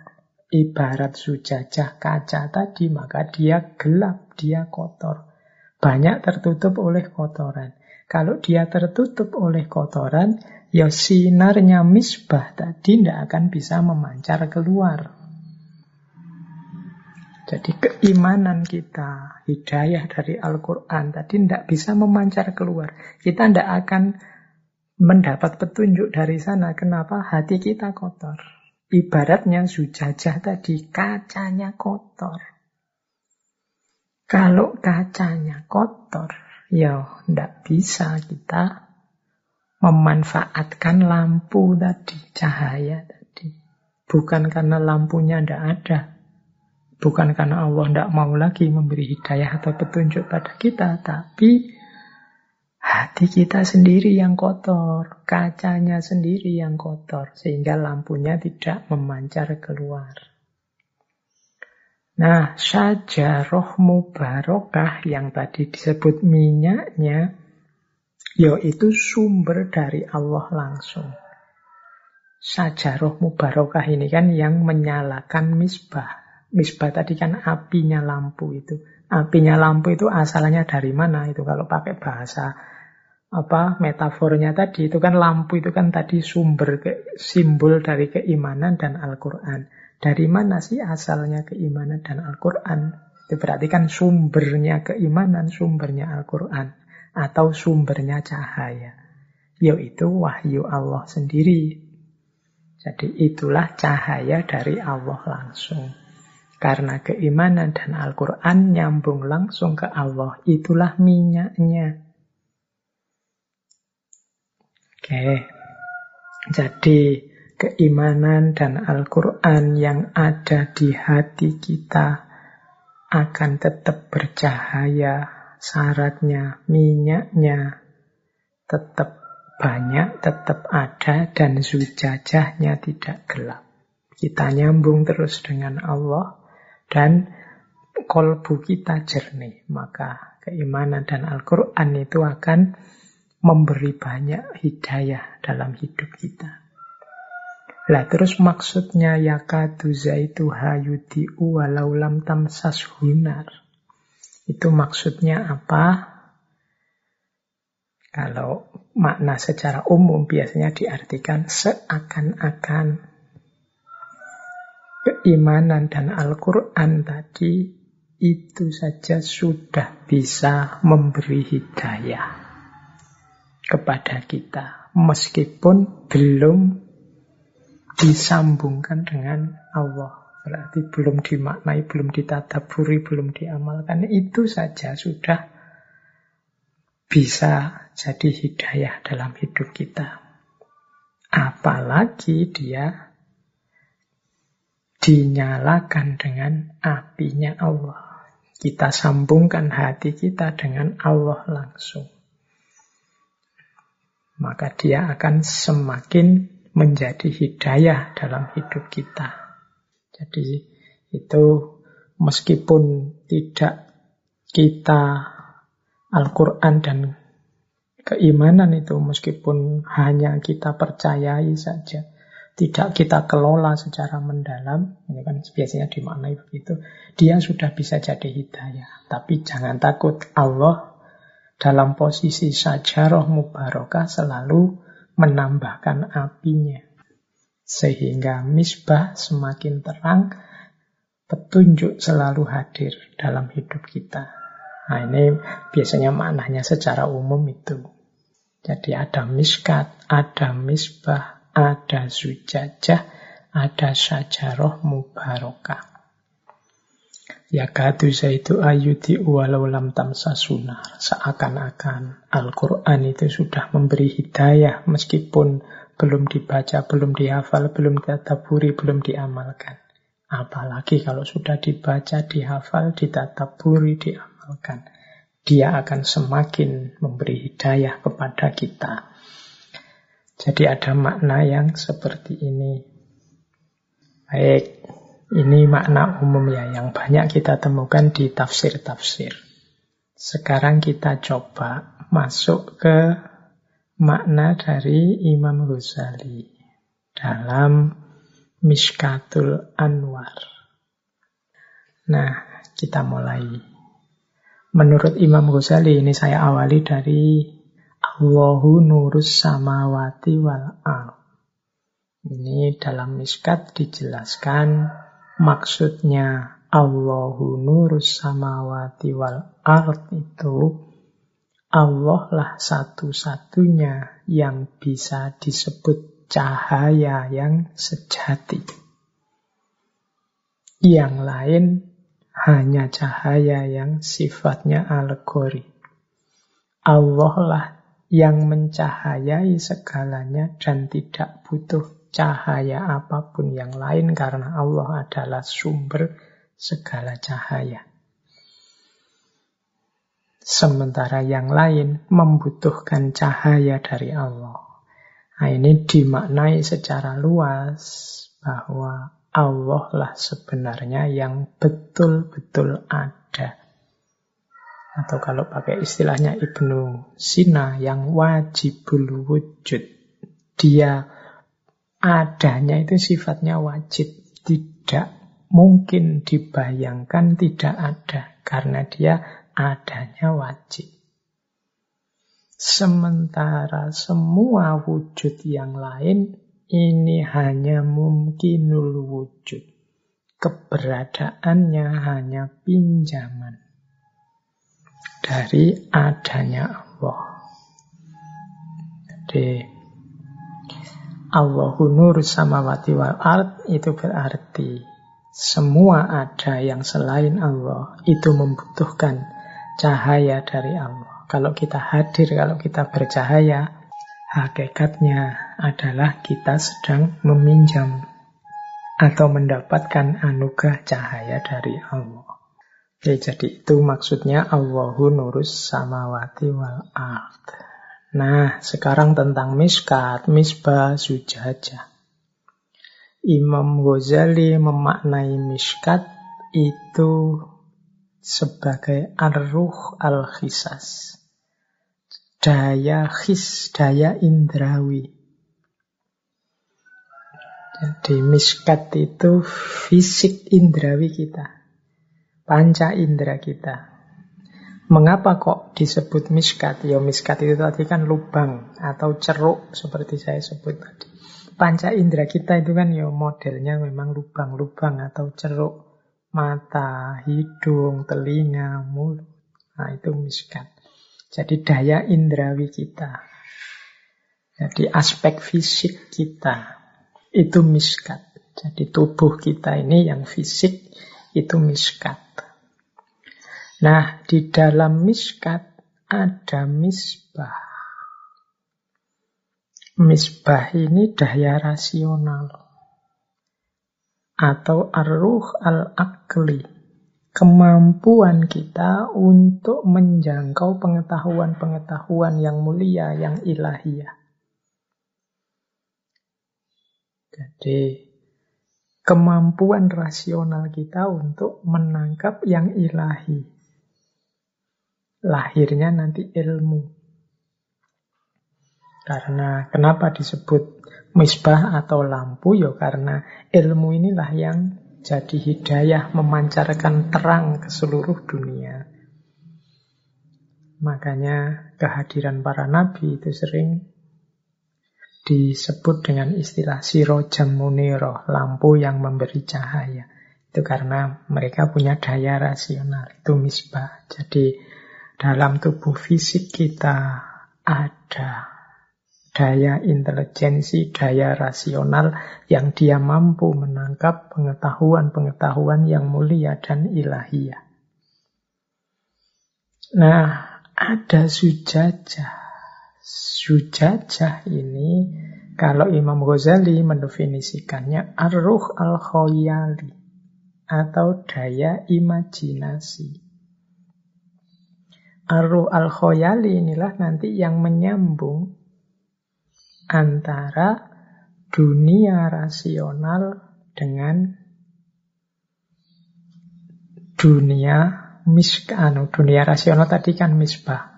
ibarat sujajah kaca tadi, maka dia gelap, dia kotor. Banyak tertutup oleh kotoran. Kalau dia tertutup oleh kotoran, ya sinarnya misbah tadi tidak akan bisa memancar keluar. Jadi keimanan kita, hidayah dari Al-Quran tadi tidak bisa memancar keluar. Kita tidak akan mendapat petunjuk dari sana. Kenapa? Hati kita kotor. Ibaratnya sujajah tadi, kacanya kotor. Kalau kacanya kotor, ya tidak bisa kita memanfaatkan lampu tadi, cahaya tadi. Bukan karena lampunya tidak ada, Bukan karena Allah tidak mau lagi memberi hidayah atau petunjuk pada kita, tapi hati kita sendiri yang kotor, kacanya sendiri yang kotor, sehingga lampunya tidak memancar keluar. Nah, syajaroh mubarokah yang tadi disebut minyaknya, yaitu sumber dari Allah langsung. Sajaroh mubarokah ini kan yang menyalakan misbah. Misbah tadi kan apinya lampu itu. Apinya lampu itu asalnya dari mana? Itu kalau pakai bahasa apa metafornya tadi itu kan lampu itu kan tadi sumber ke, simbol dari keimanan dan Al-Qur'an. Dari mana sih asalnya keimanan dan Al-Qur'an? Itu berarti kan sumbernya keimanan, sumbernya Al-Qur'an atau sumbernya cahaya. Yaitu wahyu Allah sendiri. Jadi itulah cahaya dari Allah langsung. Karena keimanan dan Al-Quran nyambung langsung ke Allah. Itulah minyaknya. Oke. Jadi keimanan dan Al-Quran yang ada di hati kita akan tetap bercahaya. Syaratnya, minyaknya tetap banyak, tetap ada, dan sujajahnya tidak gelap. Kita nyambung terus dengan Allah dan kolbu kita jernih, maka keimanan dan Al-Quran itu akan memberi banyak hidayah dalam hidup kita. Lah terus maksudnya yakadu zaitu hayudi walau lam tamsas hunar. Itu maksudnya apa? Kalau makna secara umum biasanya diartikan seakan-akan keimanan dan Al-Quran tadi itu saja sudah bisa memberi hidayah kepada kita. Meskipun belum disambungkan dengan Allah. Berarti belum dimaknai, belum ditadaburi, belum diamalkan. Itu saja sudah bisa jadi hidayah dalam hidup kita. Apalagi dia dinyalakan dengan apinya Allah. Kita sambungkan hati kita dengan Allah langsung. Maka dia akan semakin menjadi hidayah dalam hidup kita. Jadi itu meskipun tidak kita Al-Quran dan keimanan itu meskipun hanya kita percayai saja tidak kita kelola secara mendalam, ini kan biasanya dimaknai begitu, dia sudah bisa jadi hidayah. Tapi jangan takut, Allah dalam posisi sajaroh mubarakah selalu menambahkan apinya. Sehingga misbah semakin terang, petunjuk selalu hadir dalam hidup kita. Nah ini biasanya maknanya secara umum itu. Jadi ada miskat, ada misbah, ada sujajah, ada syajaroh mubarokah. Ya kadu itu ayuti walau lam tamsa sunar. Seakan-akan Al-Quran itu sudah memberi hidayah meskipun belum dibaca, belum dihafal, belum ditaburi, belum diamalkan. Apalagi kalau sudah dibaca, dihafal, ditatapuri, diamalkan. dia akan semakin memberi hidayah kepada kita. Jadi ada makna yang seperti ini. Baik, ini makna umum ya yang banyak kita temukan di tafsir-tafsir. Sekarang kita coba masuk ke makna dari Imam Ghazali dalam Mishkatul Anwar. Nah, kita mulai. Menurut Imam Ghazali, ini saya awali dari Allahu nurus samawati wal al. Ini dalam miskat dijelaskan maksudnya Allahu nurus samawati wal ard itu Allah lah satu-satunya yang bisa disebut cahaya yang sejati. Yang lain hanya cahaya yang sifatnya alegori. Allah lah yang mencahayai segalanya dan tidak butuh cahaya apa pun yang lain karena Allah adalah sumber segala cahaya. Sementara yang lain membutuhkan cahaya dari Allah. Nah, ini dimaknai secara luas bahwa Allah lah sebenarnya yang betul-betul ada. Atau kalau pakai istilahnya Ibnu Sina yang wajibul wujud. Dia adanya itu sifatnya wajib. Tidak mungkin dibayangkan tidak ada. Karena dia adanya wajib. Sementara semua wujud yang lain ini hanya mungkinul wujud. Keberadaannya hanya pinjaman dari adanya Allah. Jadi Allahu nur samawati wal ard itu berarti semua ada yang selain Allah itu membutuhkan cahaya dari Allah. Kalau kita hadir, kalau kita bercahaya, hakikatnya adalah kita sedang meminjam atau mendapatkan anugerah cahaya dari Allah. Oke, jadi itu maksudnya Allahu nurus samawati wal ard. Nah, sekarang tentang miskat, misbah, sujajah. Imam Ghazali memaknai miskat itu sebagai arruh al-khisas. Daya khis, daya indrawi. Jadi miskat itu fisik indrawi kita panca indera kita. Mengapa kok disebut miskat? Ya miskat itu tadi kan lubang atau ceruk seperti saya sebut tadi. Panca indera kita itu kan ya modelnya memang lubang-lubang atau ceruk mata, hidung, telinga, mulut. Nah itu miskat. Jadi daya indrawi kita. Jadi aspek fisik kita itu miskat. Jadi tubuh kita ini yang fisik itu miskat. Nah, di dalam miskat ada misbah. Misbah ini daya rasional atau arruh al-akli. Kemampuan kita untuk menjangkau pengetahuan-pengetahuan yang mulia, yang ilahiyah. Jadi kemampuan rasional kita untuk menangkap yang ilahi. Lahirnya nanti ilmu. Karena kenapa disebut misbah atau lampu? Ya karena ilmu inilah yang jadi hidayah memancarkan terang ke seluruh dunia. Makanya kehadiran para nabi itu sering disebut dengan istilah sirojam muniro, lampu yang memberi cahaya. Itu karena mereka punya daya rasional, itu misbah. Jadi dalam tubuh fisik kita ada daya intelijensi, daya rasional yang dia mampu menangkap pengetahuan-pengetahuan yang mulia dan ilahiyah. Nah, ada sujajah Sujajah ini kalau Imam Ghazali mendefinisikannya arruh al-khoyali atau daya imajinasi. Arruh al-khoyali inilah nanti yang menyambung antara dunia rasional dengan dunia miskan. Dunia rasional tadi kan misbah.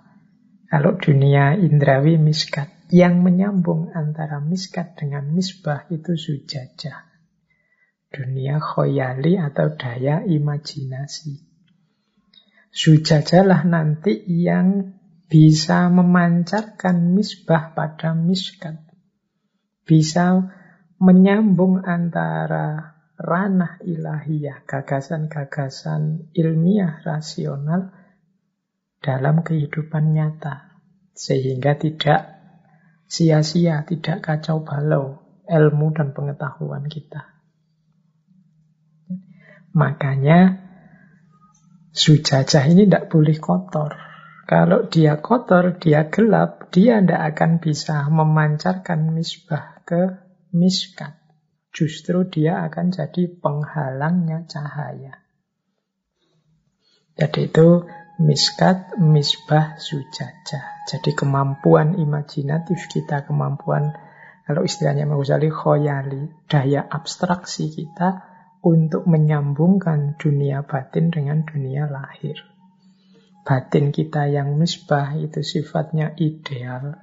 Kalau dunia indrawi miskat. Yang menyambung antara miskat dengan misbah itu sujajah. Dunia khoyali atau daya imajinasi. Sujajalah nanti yang bisa memancarkan misbah pada miskat. Bisa menyambung antara ranah ilahiyah, gagasan-gagasan ilmiah rasional dalam kehidupan nyata. Sehingga tidak sia-sia, tidak kacau balau ilmu dan pengetahuan kita. Makanya Sujajah ini tidak boleh kotor. Kalau dia kotor, dia gelap, dia tidak akan bisa memancarkan misbah ke miskat. Justru dia akan jadi penghalangnya cahaya. Jadi itu miskat, misbah, sujajah. Jadi kemampuan imajinatif kita, kemampuan kalau istilahnya Ghazali khoyali, daya abstraksi kita untuk menyambungkan dunia batin dengan dunia lahir. Batin kita yang misbah itu sifatnya ideal,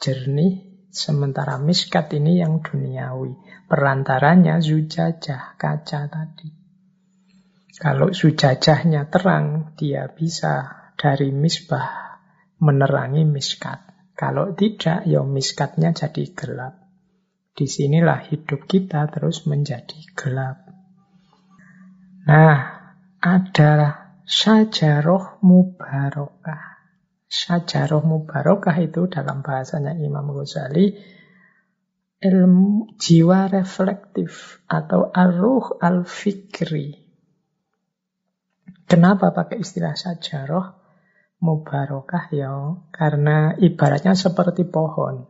jernih, sementara miskat ini yang duniawi. Perantaranya zujajah, kaca tadi. Kalau zujajahnya terang, dia bisa dari misbah menerangi miskat. Kalau tidak, ya miskatnya jadi gelap. Di sinilah hidup kita terus menjadi gelap. Nah, ada sajaroh mubarokah. Sajaroh mubarokah itu dalam bahasanya Imam Ghazali ilmu jiwa reflektif atau aruh al-fikri. Kenapa pakai istilah sajaroh mubarokah ya? Karena ibaratnya seperti pohon.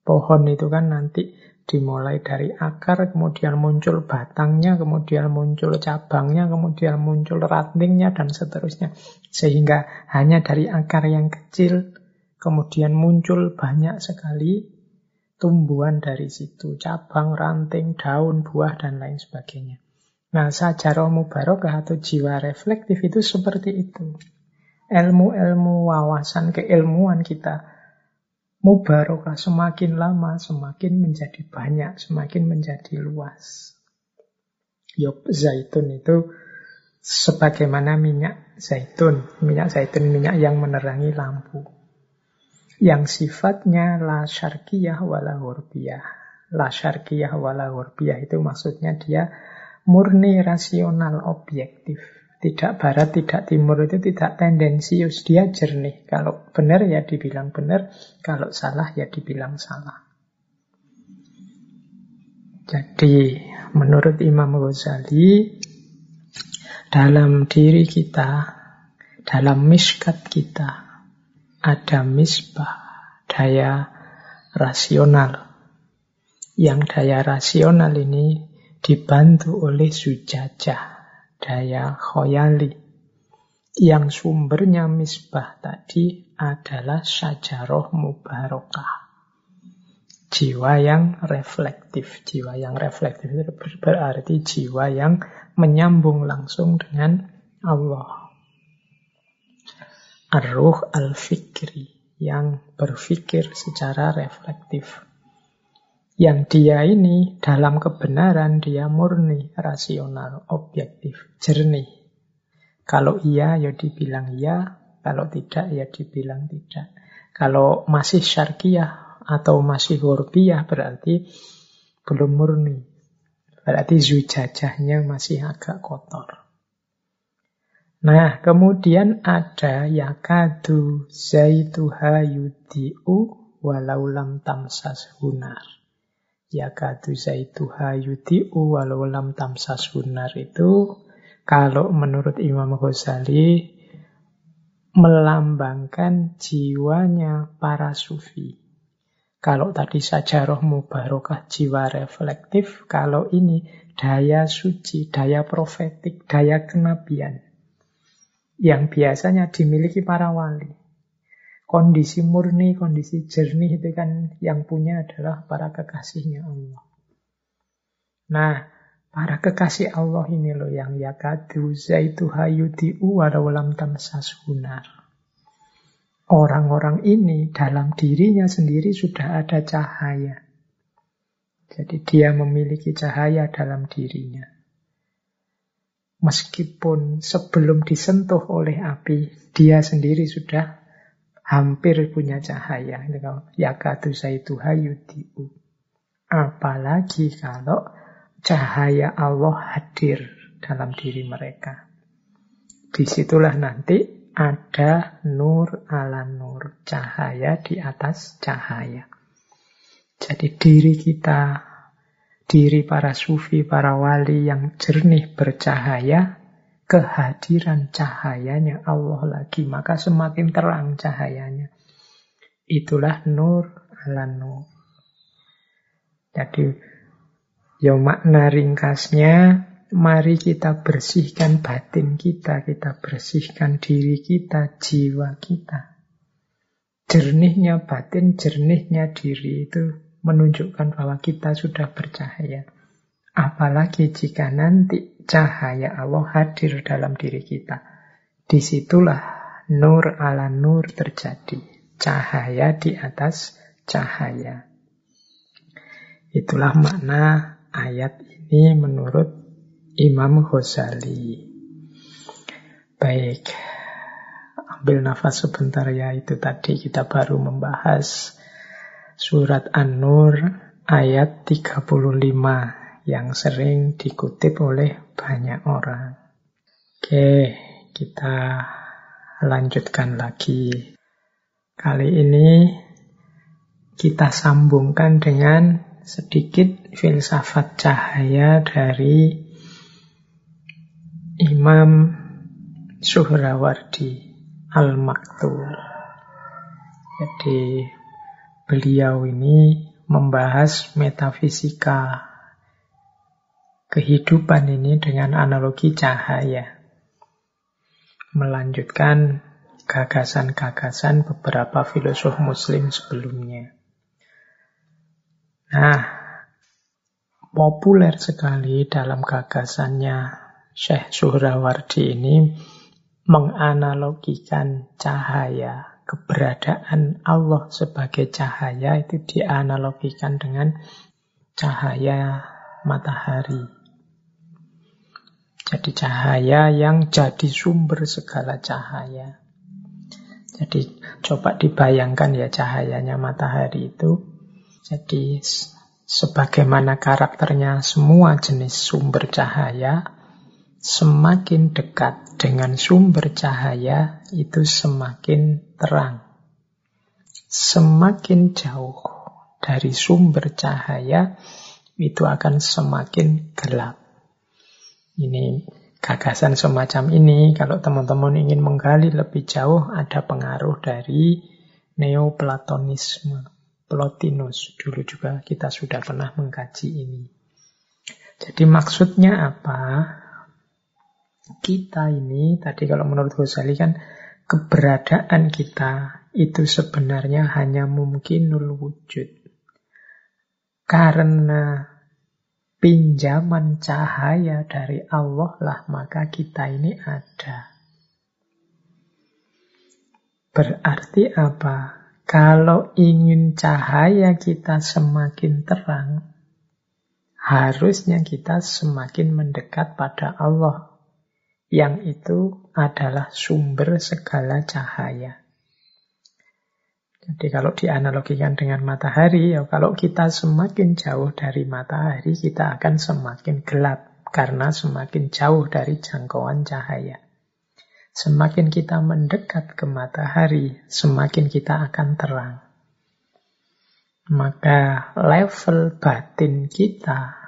Pohon itu kan nanti Dimulai dari akar, kemudian muncul batangnya, kemudian muncul cabangnya, kemudian muncul rantingnya, dan seterusnya. Sehingga hanya dari akar yang kecil, kemudian muncul banyak sekali tumbuhan dari situ. Cabang, ranting, daun, buah, dan lain sebagainya. Nah, sajarah mubarokah atau jiwa reflektif itu seperti itu. Ilmu-ilmu wawasan keilmuan kita mubarokah semakin lama semakin menjadi banyak, semakin menjadi luas. Yop zaitun itu sebagaimana minyak zaitun. Minyak zaitun minyak yang menerangi lampu. Yang sifatnya la syarkiyah wala hurbiyah. La syarkiyah wala hurbiyah itu maksudnya dia murni rasional objektif. Tidak barat, tidak timur itu tidak tendensius, dia jernih. Kalau benar ya dibilang benar, kalau salah ya dibilang salah. Jadi menurut Imam Ghazali, dalam diri kita, dalam miskat kita, ada misbah, daya rasional. Yang daya rasional ini dibantu oleh sujajah, daya khoyali. Yang sumbernya misbah tadi adalah sajaroh mubarokah. Jiwa yang reflektif. Jiwa yang reflektif itu berarti jiwa yang menyambung langsung dengan Allah. Ar-ruh al-fikri yang berpikir secara reflektif. Yang dia ini dalam kebenaran dia murni, rasional, objektif, jernih. Kalau iya ya dibilang iya, kalau tidak ya dibilang tidak. Kalau masih syarkiyah atau masih hurbiyah berarti belum murni. Berarti zujajahnya masih agak kotor. Nah, kemudian ada yakadu zaituha yudi'u walau lam tamsas hunar. Yakadu zaituha yuti'u walau lam tamsas hunar itu kalau menurut Imam Ghazali melambangkan jiwanya para sufi. Kalau tadi saja roh mubarokah jiwa reflektif, kalau ini daya suci, daya profetik, daya kenabian. yang biasanya dimiliki para wali. Kondisi murni, kondisi jernih itu kan yang punya adalah para kekasihnya Allah. Nah, para kekasih Allah ini loh yang yakadu zaitu hayudi'u warawlam tamsas hunar. Orang-orang ini dalam dirinya sendiri sudah ada cahaya. Jadi dia memiliki cahaya dalam dirinya. Meskipun sebelum disentuh oleh api, dia sendiri sudah hampir punya cahaya. Yakatu itu hayudiu. Apalagi kalau cahaya Allah hadir dalam diri mereka. Di situlah nanti ada nur ala nur, cahaya di atas cahaya. Jadi diri kita, diri para sufi, para wali yang jernih bercahaya, kehadiran cahayanya Allah lagi, maka semakin terang cahayanya. Itulah nur ala nur. Jadi, ya makna ringkasnya, mari kita bersihkan batin kita, kita bersihkan diri kita, jiwa kita. Jernihnya batin, jernihnya diri itu menunjukkan bahwa kita sudah bercahaya. Apalagi jika nanti cahaya Allah hadir dalam diri kita. Di situlah nur ala nur terjadi. Cahaya di atas cahaya. Itulah makna ayat ini menurut Imam Ghazali. Baik, ambil nafas sebentar ya. Itu tadi kita baru membahas surat An-Nur ayat 35 yang sering dikutip oleh banyak orang. Oke, kita lanjutkan lagi. Kali ini kita sambungkan dengan sedikit filsafat cahaya dari Imam Suhrawardi Al-Maktul. Jadi beliau ini membahas metafisika kehidupan ini dengan analogi cahaya. Melanjutkan gagasan-gagasan beberapa filosof muslim sebelumnya. Nah, populer sekali dalam gagasannya Syekh Suhrawardi ini menganalogikan cahaya, keberadaan Allah sebagai cahaya itu dianalogikan dengan cahaya matahari. Jadi cahaya yang jadi sumber segala cahaya. Jadi coba dibayangkan ya cahayanya matahari itu. Jadi sebagaimana karakternya semua jenis sumber cahaya, semakin dekat dengan sumber cahaya itu semakin terang. Semakin jauh dari sumber cahaya itu akan semakin gelap. Ini gagasan semacam ini, kalau teman-teman ingin menggali lebih jauh, ada pengaruh dari Neoplatonisme. Plotinus, dulu juga kita sudah pernah mengkaji ini. Jadi maksudnya apa? Kita ini, tadi kalau menurut Ghazali kan, keberadaan kita itu sebenarnya hanya mungkin nul wujud. Karena pinjaman cahaya dari Allah lah maka kita ini ada. Berarti apa? Kalau ingin cahaya kita semakin terang, harusnya kita semakin mendekat pada Allah. Yang itu adalah sumber segala cahaya. Jadi kalau dianalogikan dengan matahari, ya kalau kita semakin jauh dari matahari, kita akan semakin gelap karena semakin jauh dari jangkauan cahaya. Semakin kita mendekat ke matahari, semakin kita akan terang. Maka level batin kita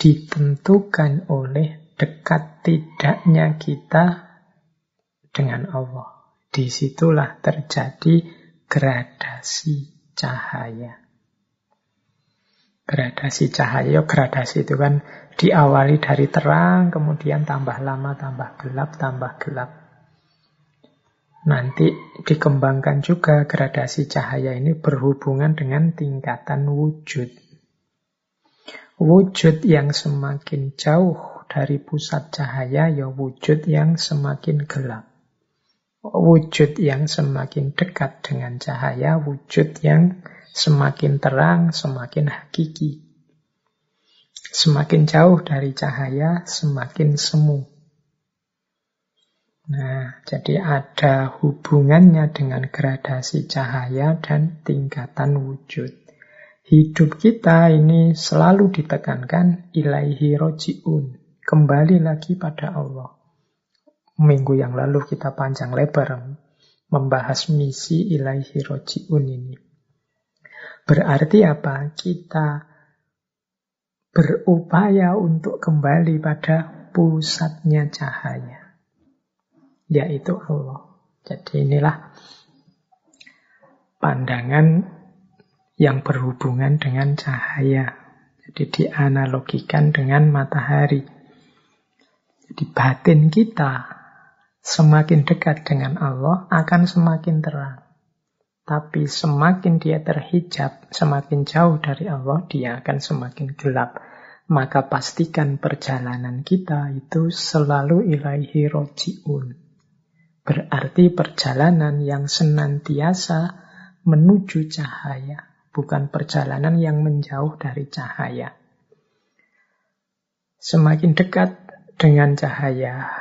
ditentukan oleh dekat tidaknya kita dengan Allah. Di situlah terjadi gradasi cahaya. Gradasi cahaya, gradasi itu kan diawali dari terang, kemudian tambah lama, tambah gelap, tambah gelap. Nanti dikembangkan juga gradasi cahaya ini berhubungan dengan tingkatan wujud. Wujud yang semakin jauh dari pusat cahaya ya wujud yang semakin gelap. Wujud yang semakin dekat dengan cahaya, wujud yang semakin terang, semakin hakiki. Semakin jauh dari cahaya, semakin semu. Nah, jadi ada hubungannya dengan gradasi cahaya dan tingkatan wujud. Hidup kita ini selalu ditekankan ilaihi roji'un. Kembali lagi pada Allah. Minggu yang lalu kita panjang lebar membahas misi ilaihi roji'un ini. Berarti apa? Kita berupaya untuk kembali pada pusatnya cahaya yaitu Allah. Jadi inilah pandangan yang berhubungan dengan cahaya. Jadi dianalogikan dengan matahari. Jadi batin kita semakin dekat dengan Allah akan semakin terang. Tapi semakin dia terhijab, semakin jauh dari Allah, dia akan semakin gelap. Maka pastikan perjalanan kita itu selalu ilaihi roji'un. Berarti perjalanan yang senantiasa menuju cahaya, bukan perjalanan yang menjauh dari cahaya. Semakin dekat dengan cahaya,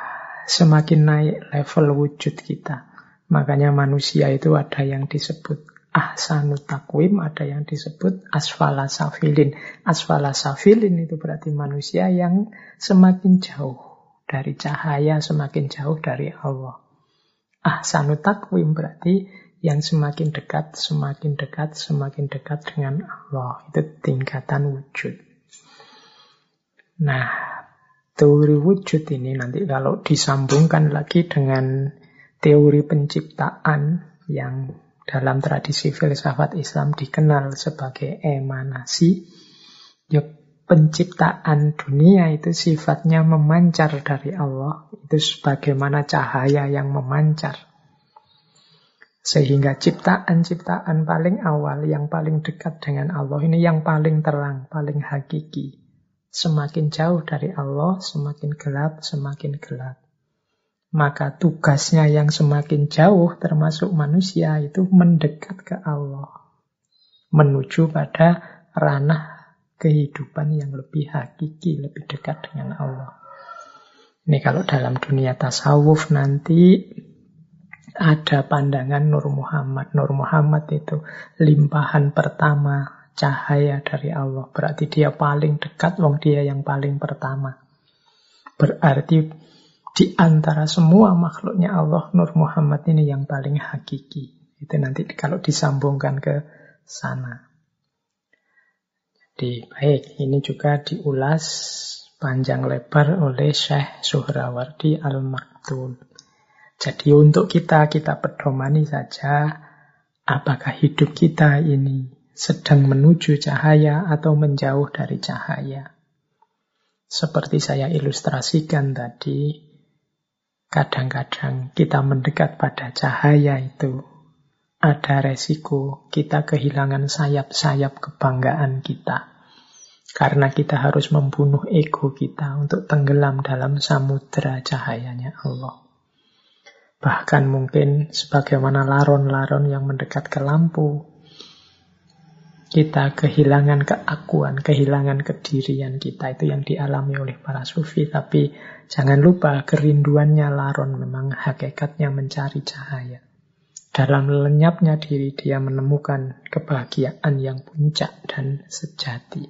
semakin naik level wujud kita. Makanya manusia itu ada yang disebut ahsanu takwim, ada yang disebut asfala safilin. Asfala safilin itu berarti manusia yang semakin jauh dari cahaya, semakin jauh dari Allah ahsanu takwim berarti yang semakin dekat, semakin dekat, semakin dekat dengan Allah. Itu tingkatan wujud. Nah, teori wujud ini nanti kalau disambungkan lagi dengan teori penciptaan yang dalam tradisi filsafat Islam dikenal sebagai emanasi, ya penciptaan dunia itu sifatnya memancar dari Allah. Itu sebagaimana cahaya yang memancar. Sehingga ciptaan-ciptaan paling awal, yang paling dekat dengan Allah, ini yang paling terang, paling hakiki. Semakin jauh dari Allah, semakin gelap, semakin gelap. Maka tugasnya yang semakin jauh, termasuk manusia, itu mendekat ke Allah. Menuju pada ranah kehidupan yang lebih hakiki, lebih dekat dengan Allah. Ini kalau dalam dunia tasawuf nanti ada pandangan Nur Muhammad. Nur Muhammad itu limpahan pertama cahaya dari Allah. Berarti dia paling dekat, wong dia yang paling pertama. Berarti di antara semua makhluknya Allah, Nur Muhammad ini yang paling hakiki. Itu nanti kalau disambungkan ke sana. Jadi baik, ini juga diulas panjang lebar oleh Syekh Suhrawardi Al-Maktul. Jadi untuk kita, kita pedomani saja apakah hidup kita ini sedang menuju cahaya atau menjauh dari cahaya. Seperti saya ilustrasikan tadi, kadang-kadang kita mendekat pada cahaya itu ada resiko kita kehilangan sayap-sayap kebanggaan kita. Karena kita harus membunuh ego kita untuk tenggelam dalam samudera cahayanya Allah. Bahkan mungkin sebagaimana laron-laron yang mendekat ke lampu, kita kehilangan keakuan, kehilangan kedirian kita. Itu yang dialami oleh para sufi. Tapi jangan lupa kerinduannya laron memang hakikatnya mencari cahaya. Dalam lenyapnya diri dia menemukan kebahagiaan yang puncak dan sejati.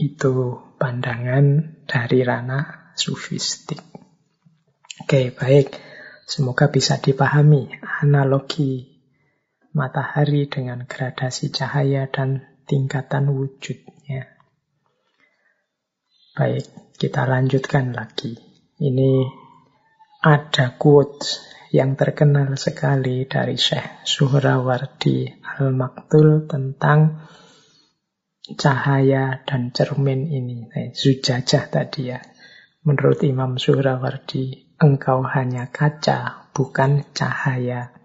Itu pandangan dari ranah sufistik. Oke, baik. Semoga bisa dipahami analogi matahari dengan gradasi cahaya dan tingkatan wujudnya. Baik, kita lanjutkan lagi. Ini ada quote yang terkenal sekali dari Syekh Suhrawardi Al-Maktul tentang cahaya dan cermin ini. Nah, Zujajah tadi ya. Menurut Imam Suhrawardi, engkau hanya kaca, bukan cahaya.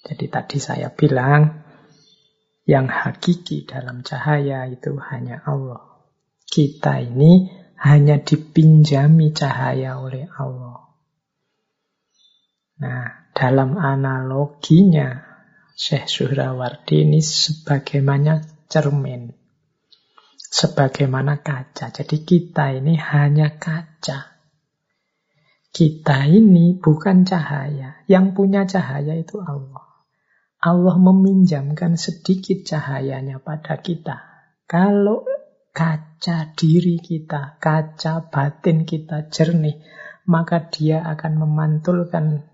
Jadi tadi saya bilang, yang hakiki dalam cahaya itu hanya Allah. Kita ini hanya dipinjami cahaya oleh Allah. Nah, dalam analoginya, Syekh Suhrawardi ini sebagaimana cermin. Sebagaimana kaca. Jadi kita ini hanya kaca. Kita ini bukan cahaya. Yang punya cahaya itu Allah. Allah meminjamkan sedikit cahayanya pada kita. Kalau kaca diri kita, kaca batin kita jernih, maka dia akan memantulkan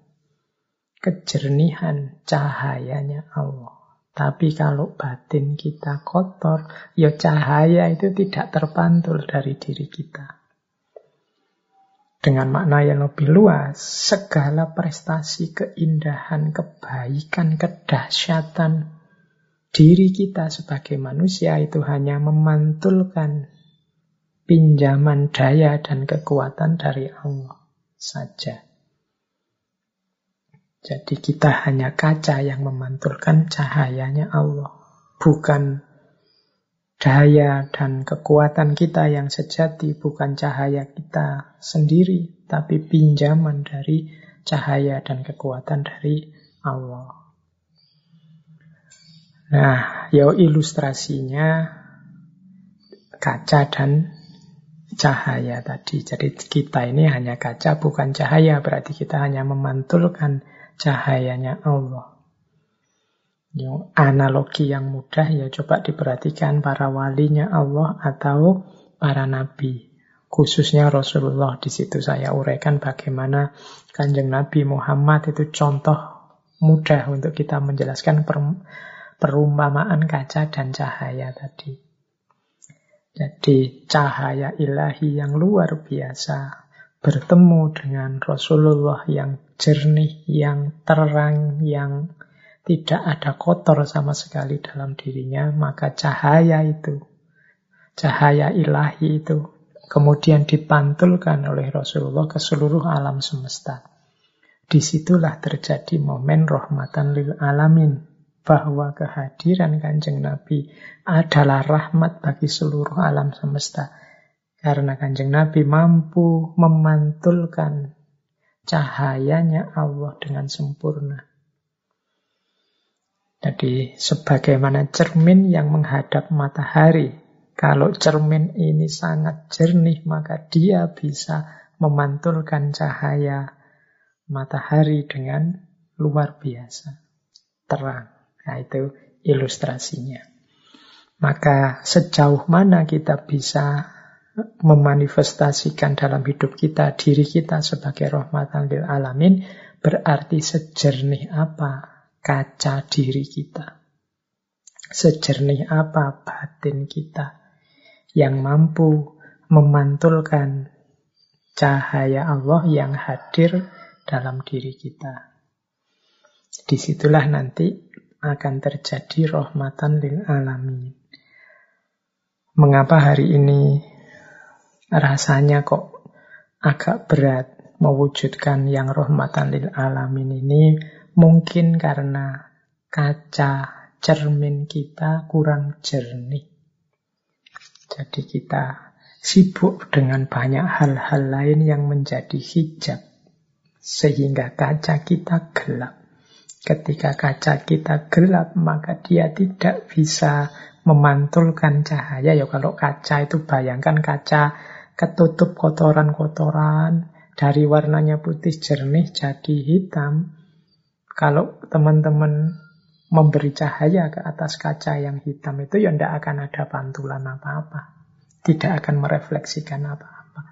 kejernihan cahayanya Allah. Tapi kalau batin kita kotor, ya cahaya itu tidak terpantul dari diri kita. Dengan makna yang lebih luas, segala prestasi, keindahan, kebaikan, kedahsyatan diri kita sebagai manusia itu hanya memantulkan pinjaman daya dan kekuatan dari Allah saja. Jadi kita hanya kaca yang memantulkan cahayanya Allah. Bukan daya dan kekuatan kita yang sejati, bukan cahaya kita sendiri, tapi pinjaman dari cahaya dan kekuatan dari Allah. Nah, ya ilustrasinya kaca dan cahaya tadi. Jadi kita ini hanya kaca, bukan cahaya. Berarti kita hanya memantulkan cahayanya Allah. Analogi yang mudah ya coba diperhatikan para walinya Allah atau para nabi. Khususnya Rasulullah di situ saya uraikan bagaimana kanjeng Nabi Muhammad itu contoh mudah untuk kita menjelaskan per, perumpamaan kaca dan cahaya tadi. Jadi cahaya ilahi yang luar biasa bertemu dengan Rasulullah yang jernih, yang terang, yang tidak ada kotor sama sekali dalam dirinya, maka cahaya itu, cahaya ilahi itu, kemudian dipantulkan oleh Rasulullah ke seluruh alam semesta. Di situlah terjadi momen rahmatan lil alamin, bahwa kehadiran kanjeng Nabi adalah rahmat bagi seluruh alam semesta. Karena kanjeng Nabi mampu memantulkan cahayanya Allah dengan sempurna. Jadi sebagaimana cermin yang menghadap matahari, kalau cermin ini sangat jernih, maka dia bisa memantulkan cahaya matahari dengan luar biasa, terang. Nah itu ilustrasinya. Maka sejauh mana kita bisa memanifestasikan dalam hidup kita diri kita sebagai rahmatan lil alamin berarti sejernih apa kaca diri kita. Sejernih apa batin kita yang mampu memantulkan cahaya Allah yang hadir dalam diri kita. Di situlah nanti akan terjadi rahmatan lil alamin. Mengapa hari ini rasanya kok agak berat mewujudkan yang rahmatan lil alamin ini mungkin karena kaca cermin kita kurang jernih. Jadi kita sibuk dengan banyak hal-hal lain yang menjadi hijab sehingga kaca kita gelap. Ketika kaca kita gelap, maka dia tidak bisa memantulkan cahaya. Ya kalau kaca itu bayangkan kaca ketutup kotoran-kotoran, dari warnanya putih jernih jadi hitam. Kalau teman-teman memberi cahaya ke atas kaca yang hitam itu ya tidak akan ada pantulan apa-apa. Tidak akan merefleksikan apa-apa.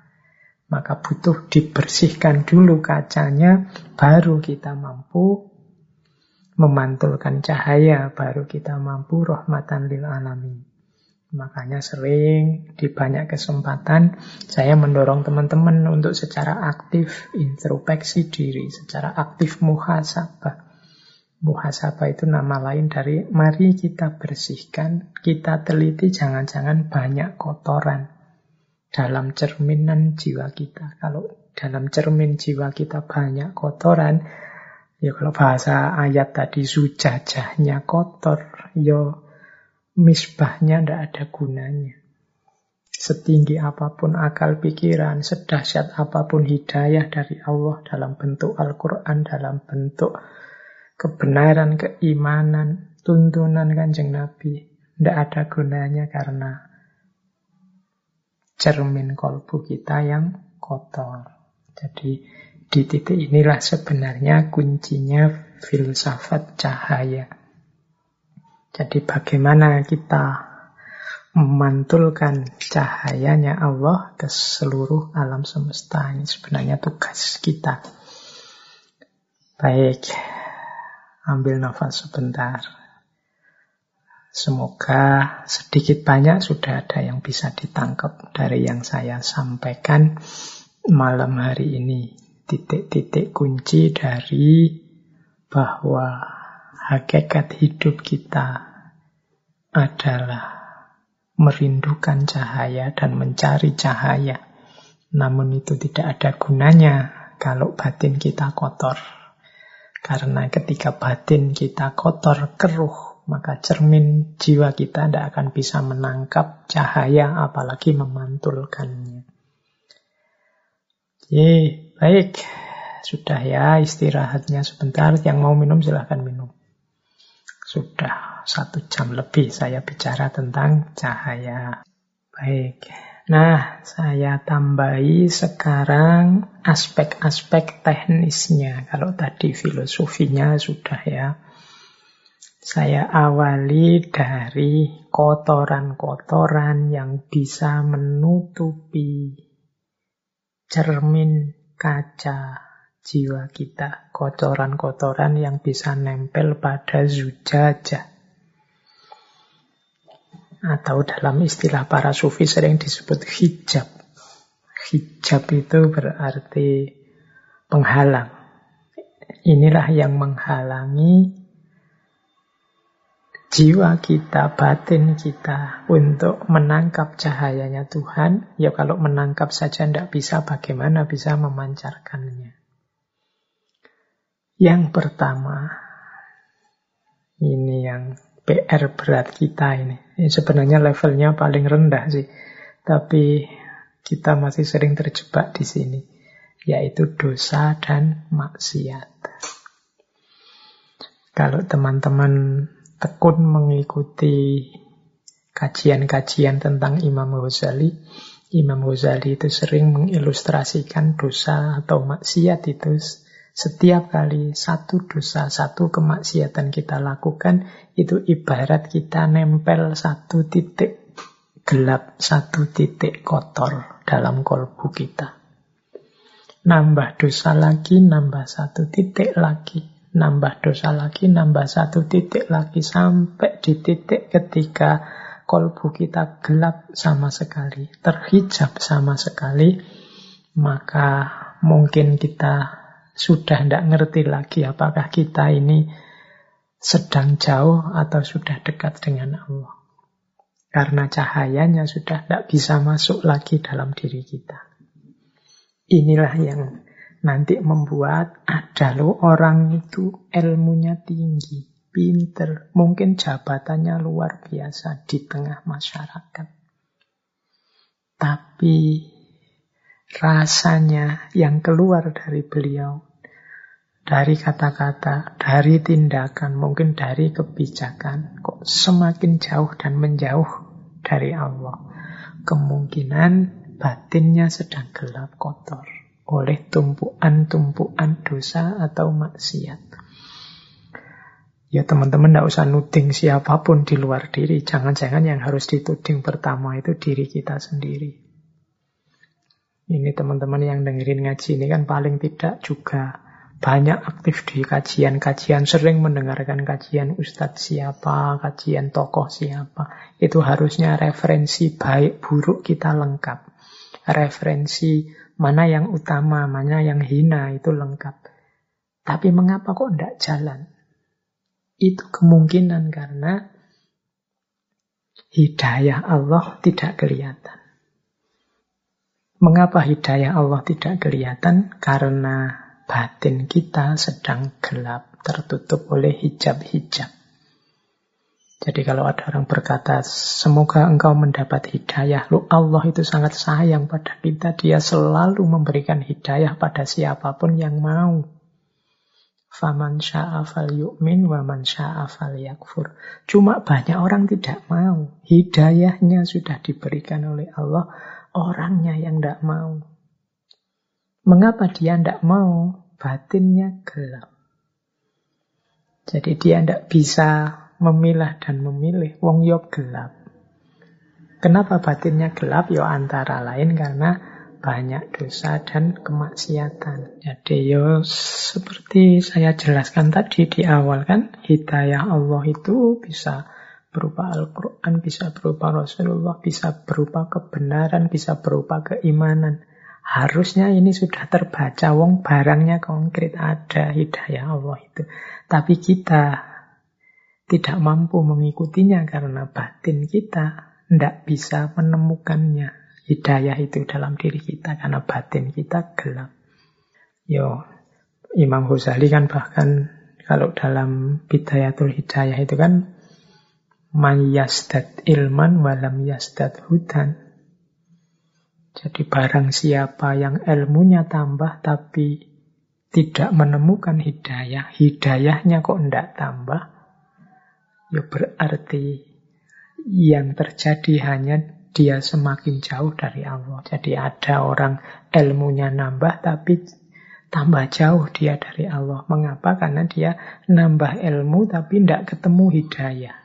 Maka butuh dibersihkan dulu kacanya, baru kita mampu memantulkan cahaya, baru kita mampu rahmatan lil alamin. Makanya sering di banyak kesempatan saya mendorong teman-teman untuk secara aktif introspeksi diri, secara aktif muhasabah. Muhasabah itu nama lain dari mari kita bersihkan, kita teliti jangan-jangan banyak kotoran dalam cerminan jiwa kita. Kalau dalam cermin jiwa kita banyak kotoran, ya kalau bahasa ayat tadi sujajahnya kotor, ya misbahnya tidak ada gunanya. Setinggi apa pun akal pikiran, sedahsyat apa pun hidayah dari Allah dalam bentuk Al-Quran, dalam bentuk kebenaran, keimanan, tuntunan kanjeng Nabi, tidak ada gunanya karena cermin kolbu kita yang kotor. Jadi di titik inilah sebenarnya kuncinya filsafat cahaya. Jadi bagaimana kita memantulkan cahayanya Allah ke seluruh alam semesta. Ini sebenarnya tugas kita. Baik, ambil nafas sebentar. Semoga sedikit banyak sudah ada yang bisa ditangkap dari yang saya sampaikan malam hari ini. Titik-titik kunci dari bahwa hakikat hidup kita adalah merindukan cahaya dan mencari cahaya. Namun itu tidak ada gunanya kalau batin kita kotor. Karena ketika batin kita kotor, keruh, maka cermin jiwa kita tidak akan bisa menangkap cahaya, apalagi memantulkannya. Oke, baik. Sudah ya istirahatnya sebentar. Yang mau minum silahkan minum. Sudah satu jam lebih saya bicara tentang cahaya. Baik. Nah, saya tambahi sekarang aspek-aspek teknisnya. Kalau tadi filosofinya sudah ya. Saya awali dari kotoran-kotoran yang bisa menutupi cermin kaca jiwa kita. Kotoran-kotoran yang bisa nempel pada zujajah atau dalam istilah para sufi sering disebut hijab. Hijab itu berarti penghalang. Inilah yang menghalangi jiwa kita, batin kita untuk menangkap cahayanya Tuhan. Ya kalau menangkap saja tidak bisa, bagaimana bisa memancarkannya? Yang pertama, ini yang PR berat kita ini. ini. Sebenarnya levelnya paling rendah sih. Tapi kita masih sering terjebak di sini. Yaitu dosa dan maksiat. Kalau teman-teman tekun mengikuti kajian-kajian tentang Imam Ghazali, Imam Ghazali itu sering mengilustrasikan dosa atau maksiat itu setiap kali satu dosa, satu kemaksiatan kita lakukan, itu ibarat kita nempel satu titik gelap, satu titik kotor dalam kolbu kita. Nambah dosa lagi, nambah satu titik lagi. Nambah dosa lagi, nambah satu titik lagi. Sampai di titik ketika kolbu kita gelap sama sekali, terhijab sama sekali, maka mungkin kita sudah tidak ngerti lagi apakah kita ini sedang jauh atau sudah dekat dengan Allah. Karena cahayanya sudah tidak bisa masuk lagi dalam diri kita. Inilah yang nanti membuat ada loh orang itu ilmunya tinggi, pinter, mungkin jabatannya luar biasa di tengah masyarakat. Tapi rasanya yang keluar dari beliau, dari kata-kata, dari tindakan, mungkin dari kebijakan, kok semakin jauh dan menjauh dari Allah. Kemungkinan batinnya sedang gelap kotor oleh tumpuan-tumpuan dosa atau maksiat. Ya teman-teman tidak usah nuding siapa pun di luar diri. Jangan-jangan yang harus dituding pertama itu diri kita sendiri. Ini teman-teman yang dengerin ngaji ini kan paling tidak juga banyak aktif di kajian-kajian, sering mendengarkan kajian ustadz siapa, kajian tokoh siapa. Itu harusnya referensi baik buruk kita lengkap. Referensi mana yang utama, mana yang hina itu lengkap. Tapi mengapa kok tidak jalan? Itu kemungkinan karena hidayah Allah tidak kelihatan. Mengapa hidayah Allah tidak kelihatan? Karena batin kita sedang gelap, tertutup oleh hijab-hijab. Jadi kalau ada orang berkata, semoga engkau mendapat hidayah. Lu Allah itu sangat sayang pada kita. Dia selalu memberikan hidayah pada siapa pun yang mau. Faman sya'afal yu'min wa man sya'afal yakfur. Cuma banyak orang tidak mau. Hidayahnya sudah diberikan oleh Allah. Orangnya yang tidak mau. Mengapa dia tidak mau? Batinnya gelap. Jadi dia tidak bisa memilah dan memilih. Wong yo gelap. Kenapa batinnya gelap? Yo antara lain karena banyak dosa dan kemaksiatan. Jadi yo seperti saya jelaskan tadi di awal kan, hidayah Allah itu bisa berupa Al-Quran, bisa berupa Rasulullah, bisa berupa kebenaran, bisa berupa keimanan. Harusnya ini sudah terbaca, wong barangnya konkret ada hidayah Allah itu. Tapi kita tidak mampu mengikutinya karena batin kita tidak bisa menemukannya. Hidayah itu dalam diri kita karena batin kita gelap. Yo, Imam Ghazali kan bahkan kalau dalam Bidayatul Hidayah itu kan mayasdat ilman walam yasdat hudan. Jadi barang siapa yang ilmunya tambah tapi tidak menemukan hidayah, hidayahnya kok tidak tambah, ya berarti yang terjadi hanya dia semakin jauh dari Allah. Jadi ada orang ilmunya nambah tapi tambah jauh dia dari Allah. Mengapa? Karena dia nambah ilmu tapi tidak ketemu hidayah.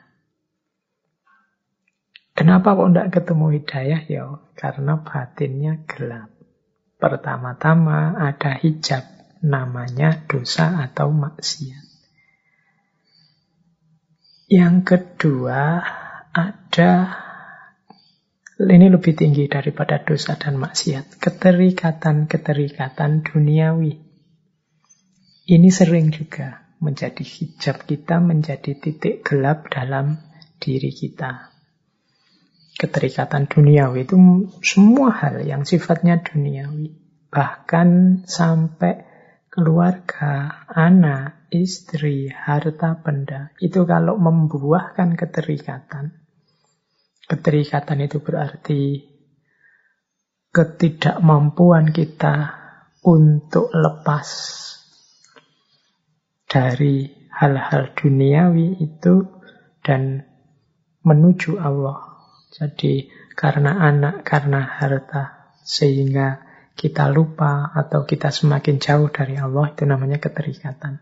Kenapa kok tidak ketemu hidayah? Ya karena batinnya gelap. Pertama-tama ada hijab namanya dosa atau maksiat. Yang kedua, ada ini lebih tinggi daripada dosa dan maksiat. Keterikatan-keterikatan duniawi. Ini sering juga menjadi hijab kita, menjadi titik gelap dalam diri kita. Keterikatan duniawi itu semua hal yang sifatnya duniawi. Bahkan sampai keluarga, anak, istri, harta benda, itu kalau membuahkan keterikatan, keterikatan itu berarti ketidakmampuan kita untuk lepas dari hal-hal duniawi itu dan menuju Allah. Jadi karena anak, karena harta, sehingga kita lupa atau kita semakin jauh dari Allah itu namanya keterikatan.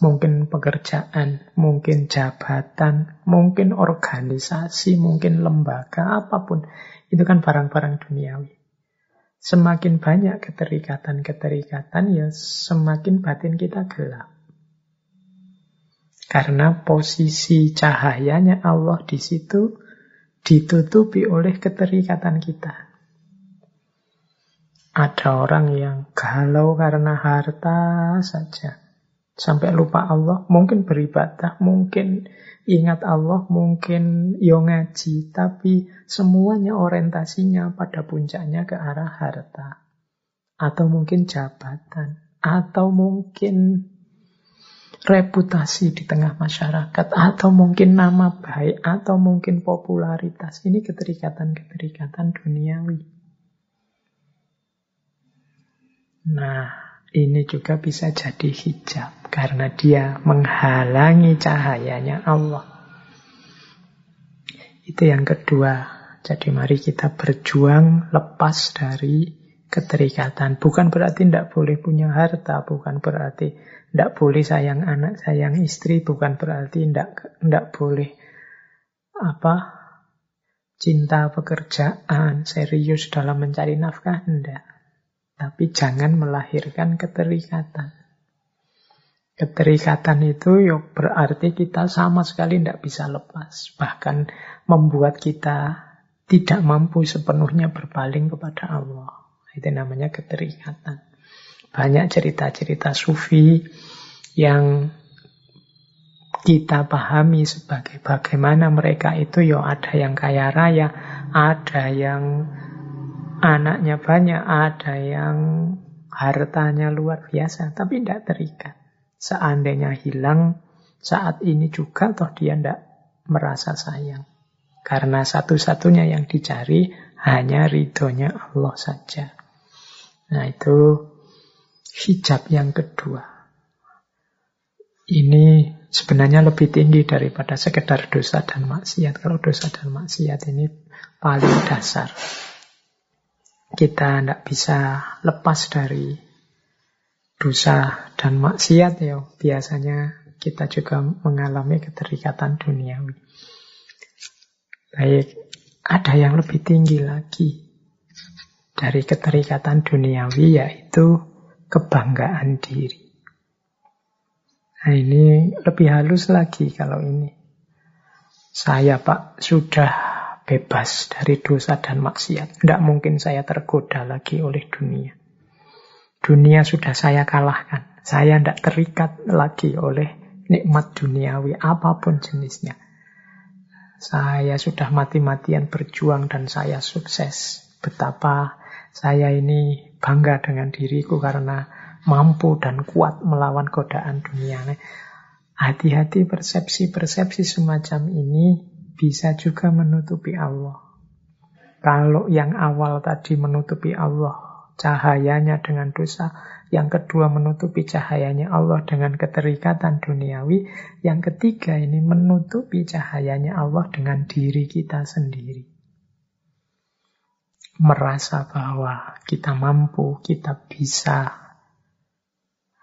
Mungkin pekerjaan, mungkin jabatan, mungkin organisasi, mungkin lembaga, apa pun. Itu kan barang-barang duniawi. Semakin banyak keterikatan-keterikatan, ya semakin batin kita gelap. Karena posisi cahayanya Allah di situ ditutupi oleh keterikatan kita. Ada orang yang galau karena harta saja. Sampai lupa Allah, mungkin beribadah, mungkin ingat Allah, mungkin yo ngaji, tapi semuanya orientasinya pada puncaknya ke arah harta. Atau mungkin jabatan, atau mungkin reputasi di tengah masyarakat, atau mungkin nama baik, atau mungkin popularitas. Ini keterikatan-keterikatan duniawi. Nah, ini juga bisa jadi hijab karena dia menghalangi cahayanya Allah. Itu yang kedua. Jadi mari kita berjuang lepas dari keterikatan. Bukan berarti tidak boleh punya harta, bukan berarti tidak boleh sayang anak, sayang istri, bukan berarti tidak tidak boleh apa cinta pekerjaan, serius dalam mencari nafkah, tidak. Tapi jangan melahirkan keterikatan. Keterikatan itu ya berarti kita sama sekali tidak bisa lepas. Bahkan membuat kita tidak mampu sepenuhnya berpaling kepada Allah. Itu namanya keterikatan. Banyak cerita-cerita sufi yang kita pahami sebagai bagaimana mereka itu ya ada yang kaya raya, ada yang anaknya banyak, ada yang hartanya luar biasa, tapi tidak terikat. Seandainya hilang saat ini juga, toh dia tidak merasa sayang. Karena satu-satunya yang dicari hanya ridhonya Allah saja. Nah itu hijab yang kedua. Ini sebenarnya lebih tinggi daripada sekedar dosa dan maksiat. Kalau dosa dan maksiat ini paling dasar. Kita tidak bisa lepas dari dosa dan maksiat ya. Biasanya kita juga mengalami keterikatan duniawi. Baik, ada yang lebih tinggi lagi dari keterikatan duniawi yaitu kebanggaan diri. Nah ini lebih halus lagi kalau ini. Saya Pak sudah bebas dari dosa dan maksiat. Tidak mungkin saya tergoda lagi oleh dunia. Dunia sudah saya kalahkan. Saya tidak terikat lagi oleh nikmat duniawi apa pun jenisnya. Saya sudah mati-matian berjuang dan saya sukses. Betapa saya ini bangga dengan diriku karena mampu dan kuat melawan godaan dunia. Hati-hati persepsi-persepsi semacam ini bisa juga menutupi Allah. Kalau yang awal tadi menutupi Allah, cahayanya dengan dosa, yang kedua menutupi cahayanya Allah dengan keterikatan duniawi, yang ketiga ini menutupi cahayanya Allah dengan diri kita sendiri. Merasa bahwa kita mampu, kita bisa,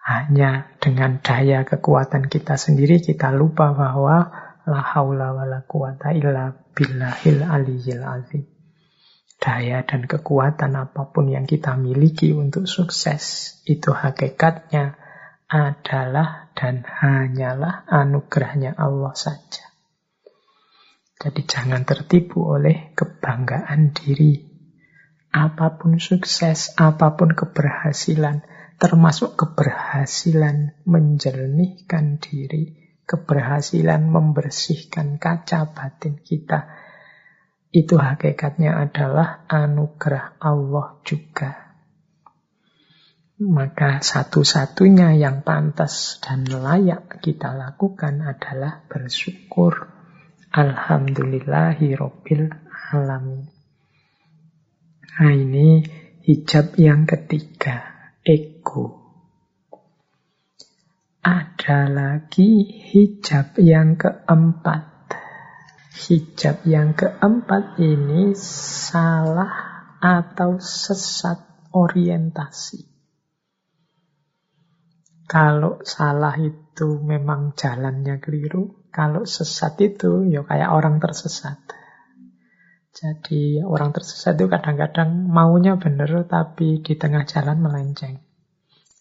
hanya dengan daya kekuatan kita sendiri kita lupa bahwa la haula wala quwata illa billahil aliyyil azim. Daya dan kekuatan apa pun yang kita miliki untuk sukses itu hakikatnya adalah dan hanyalah anugerahnya Allah saja. Jadi jangan tertipu oleh kebanggaan diri. Apa pun sukses, apa pun keberhasilan, termasuk keberhasilan menjernihkan diri, keberhasilan membersihkan kaca batin kita. Itu hakikatnya adalah anugerah Allah juga. Maka satu-satunya yang pantas dan layak kita lakukan adalah bersyukur. Alhamdulillahi. Nah ini hijab yang ketiga ego. Ada lagi hijab yang keempat. Hijab yang keempat ini salah atau sesat orientasi. Kalau salah itu memang jalannya keliru, kalau sesat itu ya kayak orang tersesat. Jadi orang tersesat itu kadang-kadang maunya benar tapi di tengah jalan melenceng.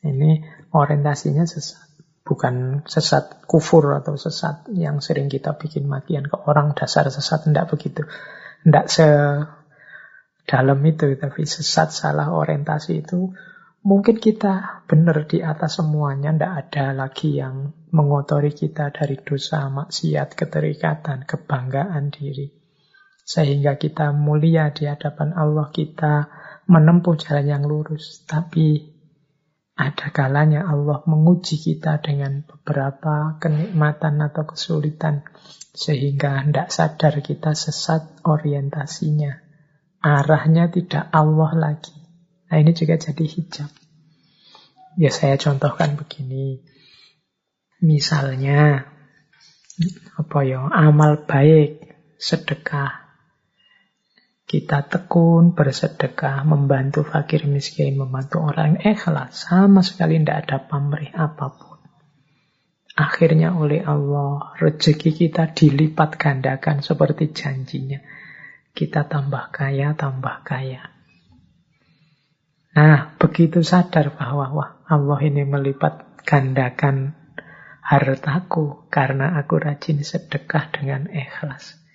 Ini orientasinya sesat. Bukan sesat kufur atau sesat yang sering kita bikin makian ke orang dasar sesat. Tidak begitu. Tidak sedalam itu. Tapi sesat salah orientasi itu mungkin kita benar di atas semuanya. Tidak ada lagi yang mengotori kita dari dosa, maksiat, keterikatan, kebanggaan diri. Sehingga kita mulia di hadapan Allah, kita menempuh jalan yang lurus. Tapi ada kalanya Allah menguji kita dengan beberapa kenikmatan atau kesulitan. Sehingga tidak sadar kita sesat orientasinya. Arahnya tidak Allah lagi. Nah ini juga jadi hijab. Ya saya contohkan begini. Misalnya, apa ya, amal baik, sedekah, kita tekun, bersedekah, membantu fakir miskin, membantu orang yang ikhlas. Sama sekali tidak ada pamrih apa pun. Akhirnya oleh Allah, rezeki kita dilipat gandakan seperti janjinya. Kita tambah kaya, tambah kaya. Nah, begitu sadar bahwa wah, Allah ini melipat gandakan hartaku karena aku rajin sedekah dengan ikhlas.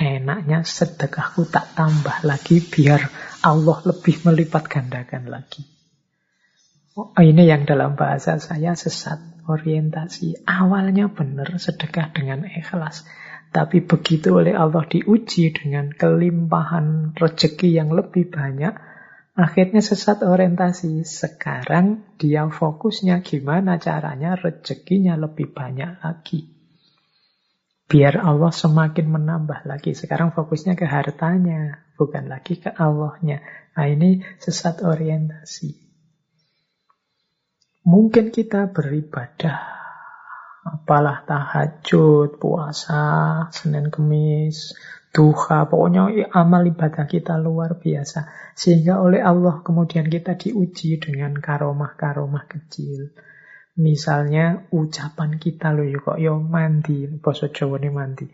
Enaknya sedekahku tak tambah lagi biar Allah lebih melipat gandakan lagi. Oh, ini yang dalam bahasa saya sesat orientasi. Awalnya benar sedekah dengan ikhlas. Tapi begitu oleh Allah diuji dengan kelimpahan rezeki yang lebih banyak, Akhirnya sesat orientasi. Sekarang dia fokusnya gimana caranya rezekinya lebih banyak lagi. Biar Allah semakin menambah lagi. Sekarang fokusnya ke hartanya, bukan lagi ke Allahnya. Nah ini sesat orientasi. Mungkin kita beribadah, apalah tahajud, puasa, Senin Kemis, duha, pokoknya amal ibadah kita luar biasa. Sehingga oleh Allah kemudian kita diuji dengan karomah-karomah kecil. Misalnya ucapan kita loh ya kok yo mandi, bahasa Jawa ini mandi.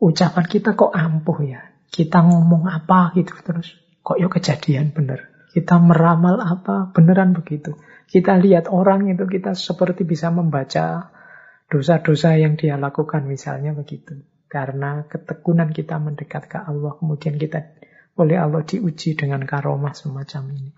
Ucapan kita kok ampuh ya. Kita ngomong apa gitu terus kok yo kejadian bener. Kita meramal apa beneran begitu. Kita lihat orang itu kita seperti bisa membaca dosa-dosa yang dia lakukan misalnya begitu. Karena ketekunan kita mendekat ke Allah, kemudian kita oleh Allah diuji dengan karomah semacam ini.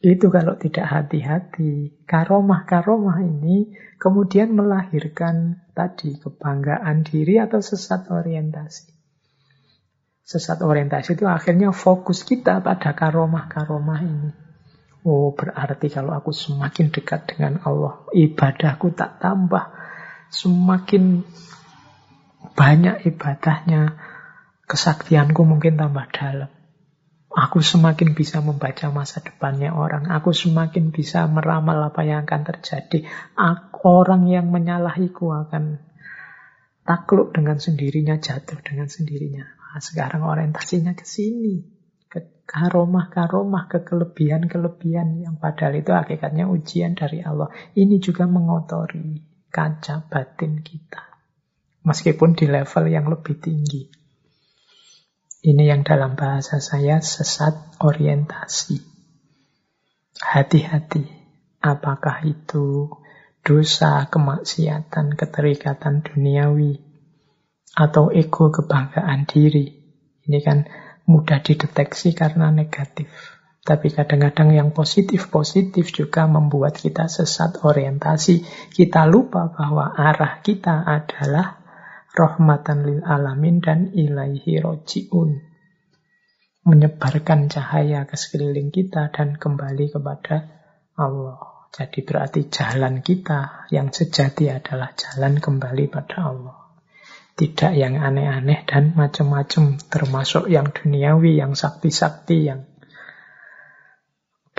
Itu kalau tidak hati-hati. Karomah-karomah ini kemudian melahirkan tadi kebanggaan diri atau sesat orientasi. Sesat orientasi itu akhirnya fokus kita pada karomah-karomah ini. Oh, berarti kalau aku semakin dekat dengan Allah, ibadahku tak tambah, semakin banyak ibadahnya, kesaktianku mungkin tambah dalam. Aku semakin bisa membaca masa depannya orang. Aku semakin bisa meramal apa yang akan terjadi. Aku, orang yang menyalahiku akan takluk dengan sendirinya, jatuh dengan sendirinya. Nah, sekarang orientasinya ke sini. Ke karomah-karomah, ke kelebihan-kelebihan yang padahal itu hakikatnya ujian dari Allah. Ini juga mengotori kaca batin kita. Meskipun di level yang lebih tinggi. Ini yang dalam bahasa saya sesat orientasi. Hati-hati, apakah itu dosa, kemaksiatan, keterikatan duniawi, atau ego kebanggaan diri. Ini kan mudah dideteksi karena negatif. Tapi kadang-kadang yang positif-positif juga membuat kita sesat orientasi. Kita lupa bahwa arah kita adalah rahmatan lil alamin dan ilaihi roji'un. Menyebarkan cahaya ke sekeliling kita dan kembali kepada Allah. Jadi berarti jalan kita yang sejati adalah jalan kembali pada Allah. Tidak yang aneh-aneh dan macam-macam, termasuk yang duniawi, yang sakti-sakti, yang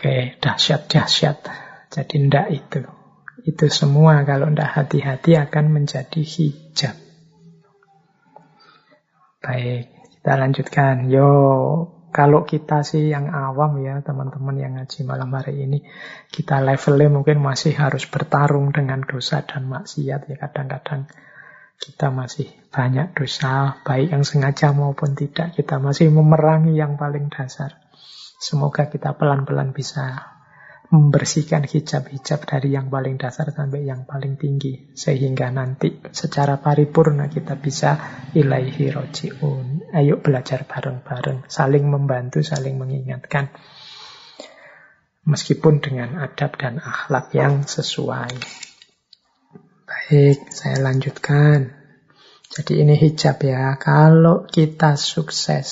Oke, dahsyat-dahsyat. Jadi ndak itu. Itu semua kalau ndak hati-hati akan menjadi hijab. Baik, kita lanjutkan. Yo, kalau kita sih yang awam ya, teman-teman yang ngaji malam hari ini, kita levelnya mungkin masih harus bertarung dengan dosa dan maksiat ya. Kadang-kadang kita masih banyak dosa, baik yang sengaja maupun tidak. Kita masih memerangi yang paling dasar. Semoga kita pelan-pelan bisa membersihkan hijab-hijab dari yang paling dasar sampai yang paling tinggi sehingga nanti secara paripurna kita bisa ilaihi rojiun. Ayo belajar bareng-bareng saling membantu saling mengingatkan meskipun dengan adab dan akhlak yang sesuai. Baik saya lanjutkan. Jadi ini hijab ya kalau kita sukses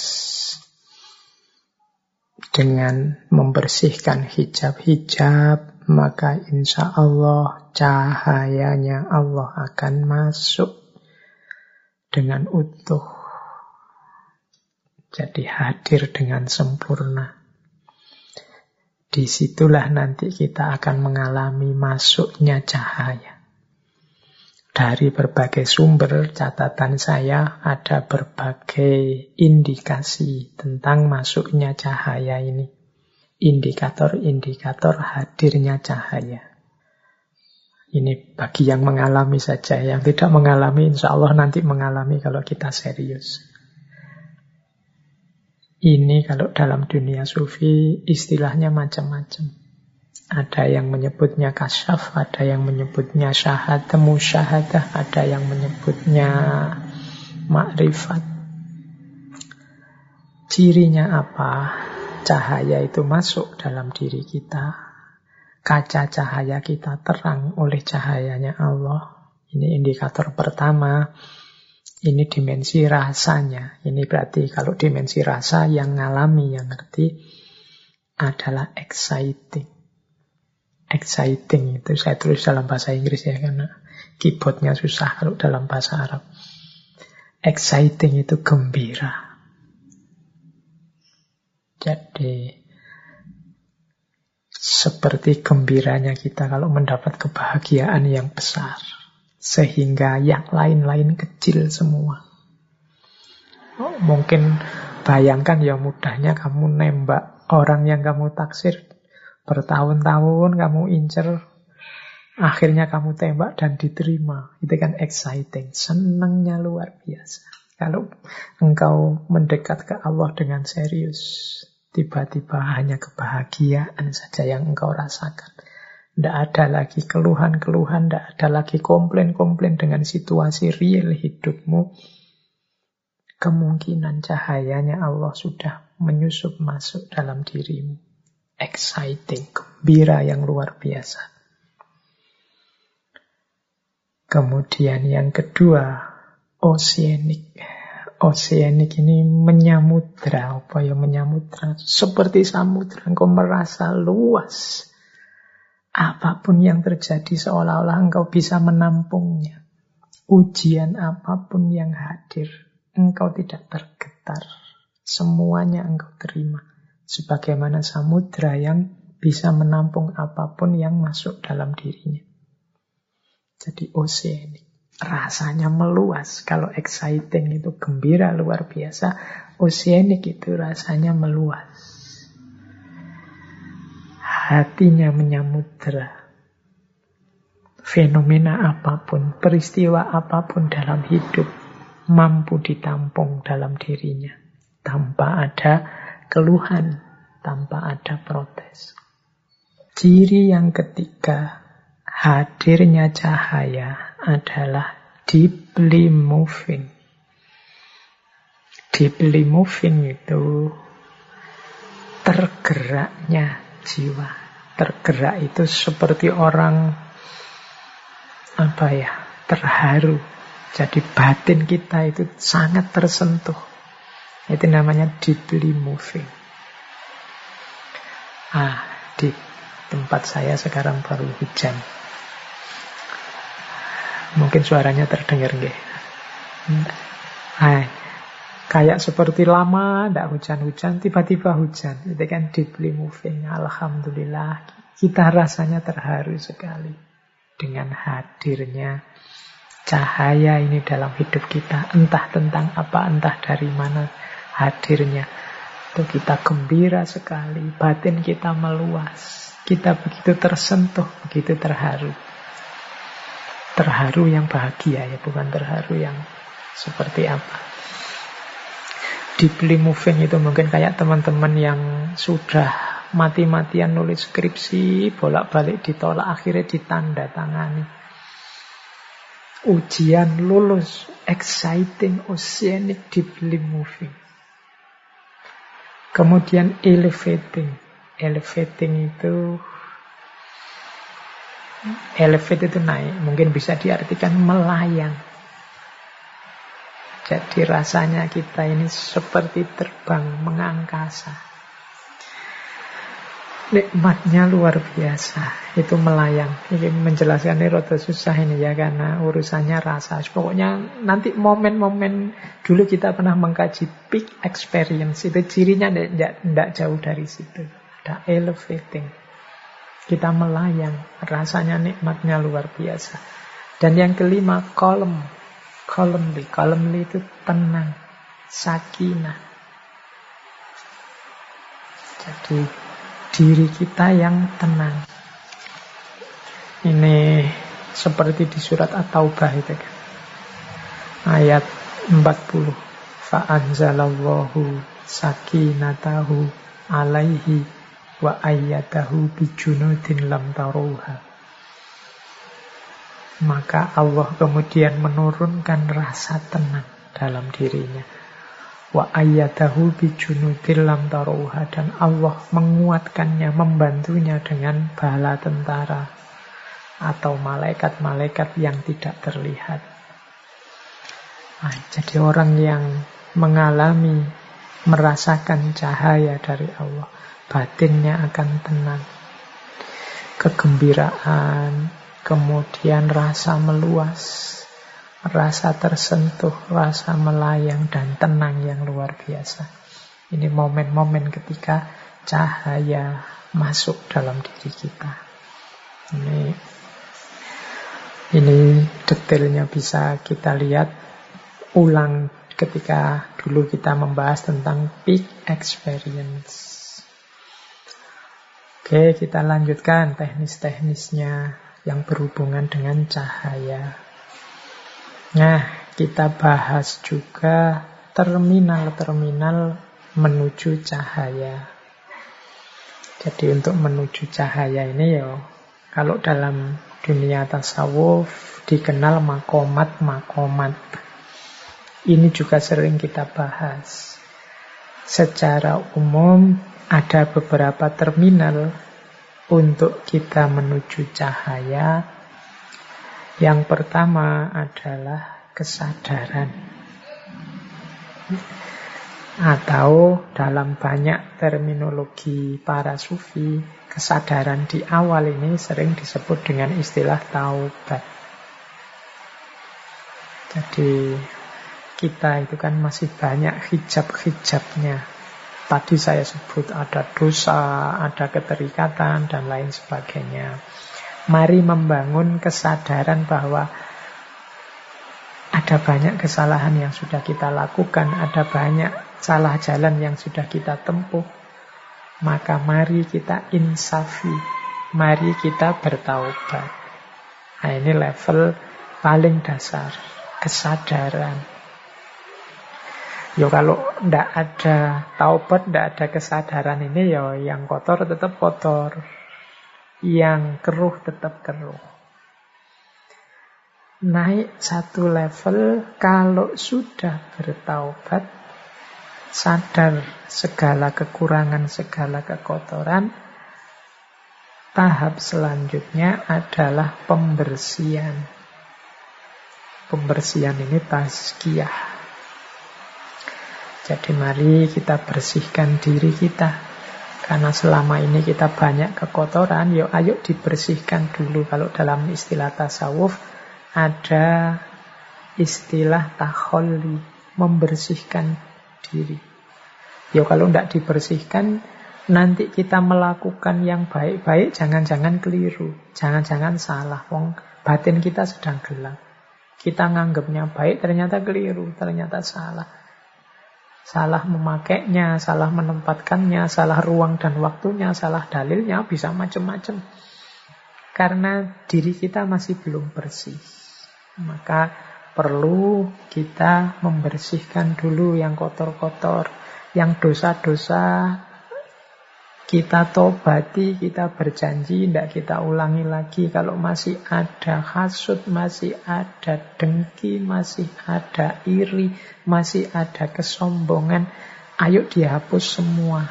dengan membersihkan hijab-hijab, maka insya Allah cahayanya Allah akan masuk dengan utuh. Jadi hadir dengan sempurna. Di situlah nanti kita akan mengalami masuknya cahaya. Dari berbagai sumber catatan saya ada berbagai indikasi tentang masuknya cahaya ini. Indikator-indikator hadirnya cahaya. Ini bagi yang mengalami saja. Yang tidak mengalami insya Allah nanti mengalami kalau kita serius. Ini kalau dalam dunia sufi istilahnya macam-macam. Ada yang menyebutnya kasyaf, ada yang menyebutnya syahadah, musyahadah, ada yang menyebutnya makrifat. Cirinya apa? Cahaya itu masuk dalam diri kita. Kaca cahaya kita terang oleh cahayanya Allah. Ini indikator pertama. Ini dimensi rasanya. Ini berarti kalau dimensi rasa yang ngalami, yang ngerti, adalah exciting. Exciting itu saya tulis dalam bahasa Inggris ya karena keyboardnya susah kalau dalam bahasa Arab. Exciting itu gembira. Jadi seperti gembiranya kita kalau mendapat kebahagiaan yang besar. Sehingga yang lain-lain kecil semua. Oh, mungkin bayangkan ya mudahnya kamu nembak orang yang kamu taksir bertahun-tahun kamu incer akhirnya kamu tembak dan diterima. Itu kan exciting. Senangnya luar biasa. Kalau engkau mendekat ke Allah dengan serius, Tiba-tiba hanya kebahagiaan saja yang engkau rasakan. Tidak ada lagi keluhan-keluhan, tidak ada lagi komplain-komplain dengan situasi real hidupmu. Kemungkinan cahayanya Allah sudah menyusup masuk dalam dirimu. Exciting, gembira yang luar biasa. Kemudian yang kedua, oceanic oceanic ini menyamudra, apa ya menyamudra? Seperti samudra, engkau merasa luas. Apa pun yang terjadi seolah-olah engkau bisa menampungnya. Ujian apa pun yang hadir, engkau tidak tergetar. Semuanya engkau terima. Sebagaimana samudra yang bisa menampung apa pun yang masuk dalam dirinya. Jadi oceanic rasanya meluas. Kalau exciting itu gembira luar biasa, oceanic itu rasanya meluas. Hatinya menyamudra. Fenomena apa pun, peristiwa apa pun dalam hidup mampu ditampung dalam dirinya tanpa ada keluhan, tanpa ada protes. Ciri yang ketiga, hadirnya cahaya adalah deeply moving. Deeply moving itu tergeraknya jiwa. Tergerak itu seperti orang apa ya, terharu. Jadi batin kita itu sangat tersentuh. Itu namanya deeply moving. Ah, di tempat saya sekarang baru hujan. Mungkin suaranya terdengar nggih. Kayak seperti lama tidak hujan-hujan, tiba-tiba hujan. Itu kan deeply moving. Alhamdulillah. Kita rasanya terharu sekali dengan hadirnya cahaya ini dalam hidup kita. Entah tentang apa, entah dari mana hadirnya. Itu kita gembira sekali. Batin kita meluas. Kita begitu tersentuh, begitu terharu terharu yang bahagia ya, bukan terharu yang seperti apa. Deeply moving itu mungkin kayak teman-teman yang sudah mati-matian nulis skripsi, bolak-balik ditolak, akhirnya ditanda tangani. Ujian lulus, exciting, oceanic, deeply moving. Kemudian elevating. Elevating itu Elevate itu naik, mungkin bisa diartikan melayang. Jadi rasanya kita ini seperti terbang mengangkasa. Nikmatnya luar biasa. Itu melayang. Ini menjelaskan ini rada susah ini ya karena urusannya rasa. Pokoknya nanti momen-momen dulu kita pernah mengkaji peak experience. Itu cirinya tidak jauh dari situ. Ada elevating. Kita melayang, rasanya nikmatnya luar biasa. Dan yang kelima, kolom. Kolomli. Kolomli itu tenang, sakinah. Jadi diri kita yang tenang. Ini seperti di surat At-Taubah itu kan. Ayat 40. Fa'anzalallahu sakinatahu alaihi wa ayyadahu bijunudin lam taruha. Maka Allah kemudian menurunkan rasa tenang dalam dirinya. Wa ayyadahu bijunudin lam taruha. Dan Allah menguatkannya, membantunya dengan bala tentara atau malaikat-malaikat yang tidak terlihat. Nah, jadi orang yang mengalami, merasakan cahaya dari Allah batinnya akan tenang. Kegembiraan, kemudian rasa meluas, rasa tersentuh, rasa melayang dan tenang yang luar biasa. Ini momen-momen ketika cahaya masuk dalam diri kita. Ini ini detailnya bisa kita lihat ulang ketika dulu kita membahas tentang peak experience. Oke, kita lanjutkan teknis-teknisnya yang berhubungan dengan cahaya. Nah, kita bahas juga terminal-terminal menuju cahaya. Jadi untuk menuju cahaya ini ya, kalau dalam dunia tasawuf dikenal makomat-makomat. Ini juga sering kita bahas. Secara umum ada beberapa terminal untuk kita menuju cahaya. Yang pertama adalah kesadaran. Atau dalam banyak terminologi para sufi, kesadaran di awal ini sering disebut dengan istilah taubat. Jadi kita itu kan masih banyak hijab-hijabnya Tadi saya sebut ada dosa, ada keterikatan, dan lain sebagainya. Mari membangun kesadaran bahwa ada banyak kesalahan yang sudah kita lakukan, ada banyak salah jalan yang sudah kita tempuh. Maka mari kita insafi, mari kita bertaubat. Nah ini level paling dasar, kesadaran. Ya kalau ndak ada taubat, ndak ada kesadaran ini ya yang kotor tetap kotor. Yang keruh tetap keruh. Naik satu level kalau sudah bertaubat, sadar segala kekurangan, segala kekotoran, tahap selanjutnya adalah pembersihan. Pembersihan ini tazkiyah. Jadi mari kita bersihkan diri kita. Karena selama ini kita banyak kekotoran, yuk ayo dibersihkan dulu. Kalau dalam istilah tasawuf ada istilah taholli, membersihkan diri. Yuk kalau tidak dibersihkan, nanti kita melakukan yang baik-baik, jangan-jangan keliru, jangan-jangan salah. Wong batin kita sedang gelap. Kita nganggapnya baik, ternyata keliru, ternyata salah. Salah memakainya, salah menempatkannya, salah ruang dan waktunya, salah dalilnya, bisa macam-macam. Karena diri kita masih belum bersih. Maka perlu kita membersihkan dulu yang kotor-kotor, yang dosa-dosa kita tobati, kita berjanji, tidak kita ulangi lagi. Kalau masih ada hasut, masih ada dengki, masih ada iri, masih ada kesombongan, ayo dihapus semua.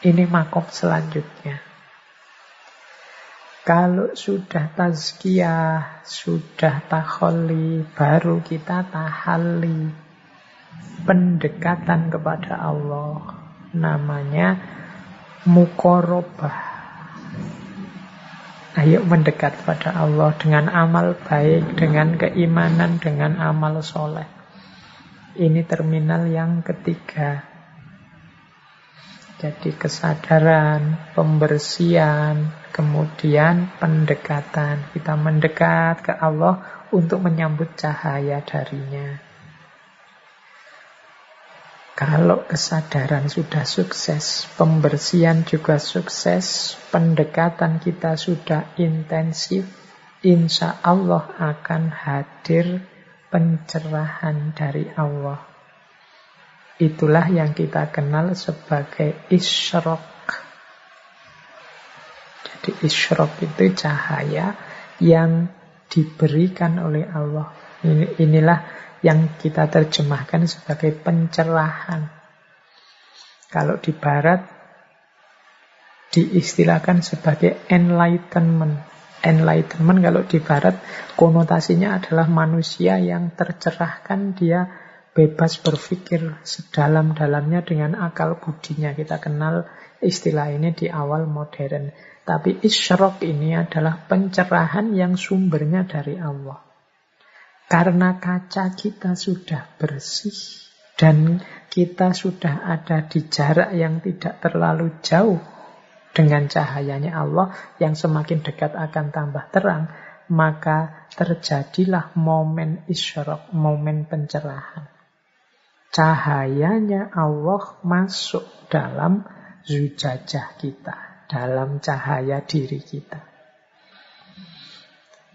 Ini makom selanjutnya. Kalau sudah tazkiyah, sudah taholi, baru kita tahali. Pendekatan kepada Allah. Namanya mukorobah. Ayo mendekat pada Allah dengan amal baik, dengan keimanan, dengan amal soleh. Ini terminal yang ketiga. Jadi kesadaran, pembersihan, kemudian pendekatan. Kita mendekat ke Allah untuk menyambut cahaya darinya. Kalau kesadaran sudah sukses, pembersihan juga sukses, pendekatan kita sudah intensif, insya Allah akan hadir pencerahan dari Allah. Itulah yang kita kenal sebagai isyrok. Jadi isyrok itu cahaya yang diberikan oleh Allah. Ini, inilah yang kita terjemahkan sebagai pencerahan. Kalau di barat diistilahkan sebagai enlightenment. Enlightenment kalau di barat konotasinya adalah manusia yang tercerahkan dia bebas berpikir sedalam-dalamnya dengan akal budinya. Kita kenal istilah ini di awal modern. Tapi isyrok ini adalah pencerahan yang sumbernya dari Allah. Karena kaca kita sudah bersih dan kita sudah ada di jarak yang tidak terlalu jauh dengan cahayanya Allah yang semakin dekat akan tambah terang, maka terjadilah momen isyrok, momen pencerahan. Cahayanya Allah masuk dalam zujajah kita, dalam cahaya diri kita.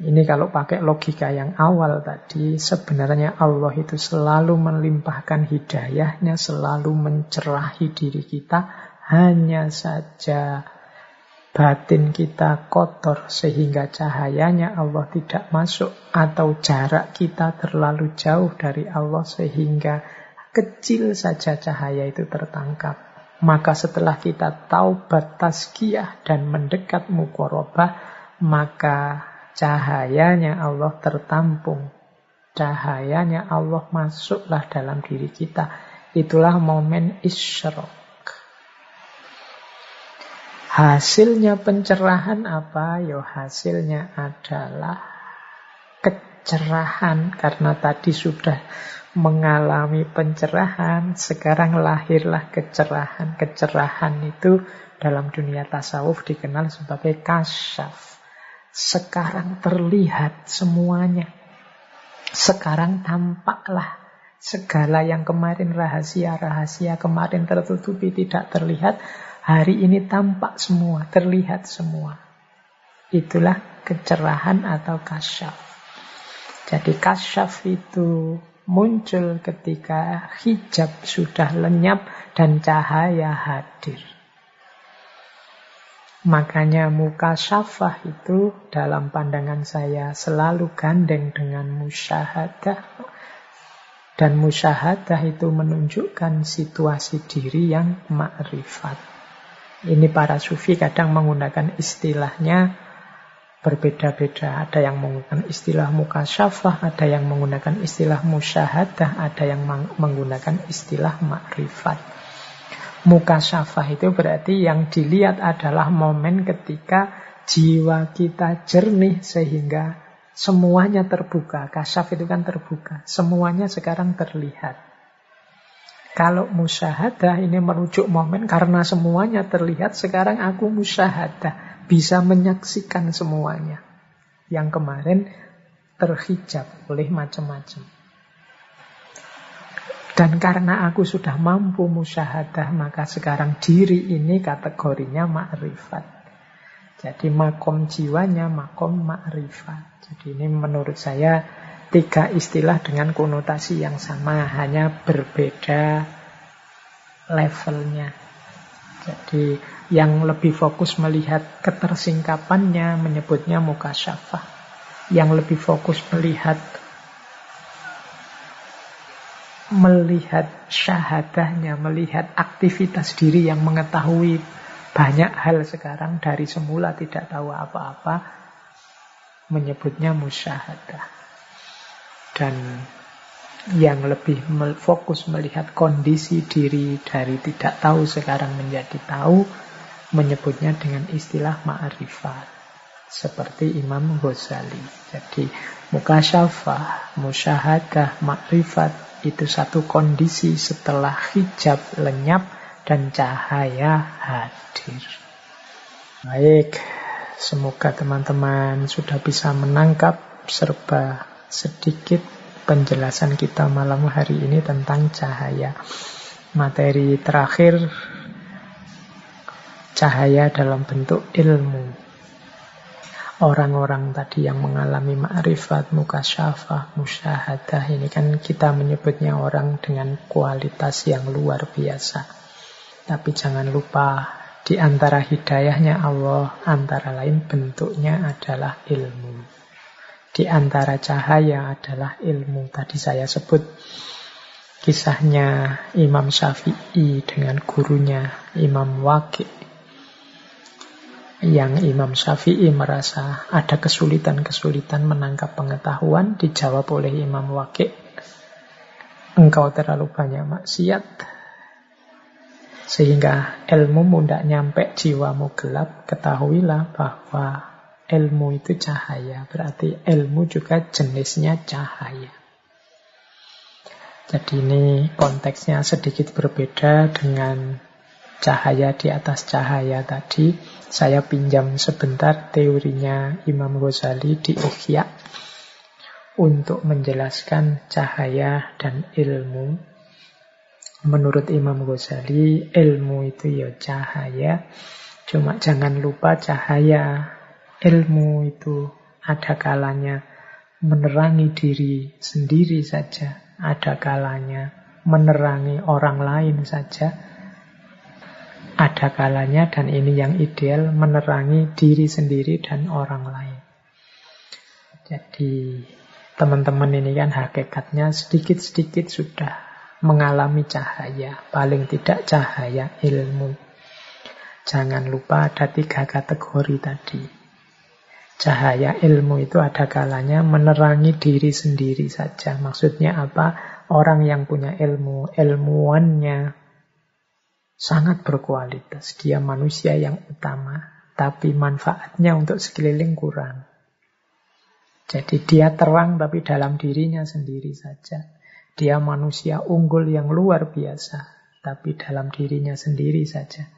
Ini kalau pakai logika yang awal tadi, sebenarnya Allah itu selalu melimpahkan hidayahnya, selalu mencerahi diri kita, hanya saja batin kita kotor sehingga cahayanya Allah tidak masuk atau jarak kita terlalu jauh dari Allah sehingga kecil saja cahaya itu tertangkap. Maka setelah kita tahu batas kiah dan mendekat mukorobah, maka Cahayanya Allah tertampung. Cahayanya Allah masuklah dalam diri kita. Itulah momen isyrok. Hasilnya pencerahan apa? Yo hasilnya adalah kecerahan karena tadi sudah mengalami pencerahan, sekarang lahirlah kecerahan. Kecerahan itu dalam dunia tasawuf dikenal sebagai kasyaf. Sekarang terlihat semuanya. Sekarang tampaklah segala yang kemarin rahasia-rahasia kemarin tertutupi tidak terlihat. Hari ini tampak semua, terlihat semua. Itulah kecerahan atau kasyaf. Jadi kasyaf itu muncul ketika hijab sudah lenyap dan cahaya hadir. Makanya muka syafah itu dalam pandangan saya selalu gandeng dengan musyahadah. Dan musyahadah itu menunjukkan situasi diri yang makrifat. Ini para sufi kadang menggunakan istilahnya berbeda-beda. Ada yang menggunakan istilah muka syafah, ada yang menggunakan istilah musyahadah, ada yang menggunakan istilah makrifat. Muka syafah itu berarti yang dilihat adalah momen ketika jiwa kita jernih sehingga semuanya terbuka. Kasyaf itu kan terbuka. Semuanya sekarang terlihat. Kalau musyahadah ini merujuk momen karena semuanya terlihat, sekarang aku musyahadah. Bisa menyaksikan semuanya. Yang kemarin terhijab oleh macam-macam. Dan karena aku sudah mampu musyahadah, maka sekarang diri ini kategorinya ma'rifat. Jadi makom jiwanya makom ma'rifat. Jadi ini menurut saya tiga istilah dengan konotasi yang sama, hanya berbeda levelnya. Jadi yang lebih fokus melihat ketersingkapannya menyebutnya mukasyafah. Yang lebih fokus melihat melihat syahadahnya, melihat aktivitas diri yang mengetahui banyak hal sekarang dari semula tidak tahu apa-apa, menyebutnya musyahadah. Dan yang lebih fokus melihat kondisi diri dari tidak tahu sekarang menjadi tahu, menyebutnya dengan istilah ma'rifat. Seperti Imam Ghazali. Jadi mukasyafah, musyahadah, ma'rifat itu satu kondisi setelah hijab lenyap dan cahaya hadir. Baik, semoga teman-teman sudah bisa menangkap serba sedikit penjelasan kita malam hari ini tentang cahaya. Materi terakhir cahaya dalam bentuk ilmu orang-orang tadi yang mengalami ma'rifat, mukasyafah, musyahadah ini kan kita menyebutnya orang dengan kualitas yang luar biasa. Tapi jangan lupa di antara hidayahnya Allah, antara lain bentuknya adalah ilmu. Di antara cahaya adalah ilmu. Tadi saya sebut kisahnya Imam Syafi'i dengan gurunya Imam Waqi' yang Imam Syafi'i merasa ada kesulitan-kesulitan menangkap pengetahuan dijawab oleh Imam Waqi' engkau terlalu banyak maksiat sehingga ilmu tidak nyampe jiwamu gelap, ketahuilah bahwa ilmu itu cahaya. Berarti ilmu juga jenisnya cahaya. Jadi ini konteksnya sedikit berbeda dengan cahaya di atas cahaya tadi. Saya pinjam sebentar teorinya Imam Ghazali di Ihya untuk menjelaskan cahaya dan ilmu. Menurut Imam Ghazali, ilmu itu ya cahaya, cuma jangan lupa cahaya. Ilmu itu ada kalanya menerangi diri sendiri saja, ada kalanya menerangi orang lain saja, ada kalanya dan ini yang ideal menerangi diri sendiri dan orang lain. Jadi teman-teman ini kan hakikatnya sedikit-sedikit sudah mengalami cahaya, paling tidak cahaya ilmu. Jangan lupa ada tiga kategori tadi. Cahaya ilmu itu ada kalanya menerangi diri sendiri saja. Maksudnya apa? Orang yang punya ilmu, ilmuannya sangat berkualitas. Dia manusia yang utama, tapi manfaatnya untuk sekeliling kurang. Jadi dia terang tapi dalam dirinya sendiri saja. Dia manusia unggul yang luar biasa, tapi dalam dirinya sendiri saja.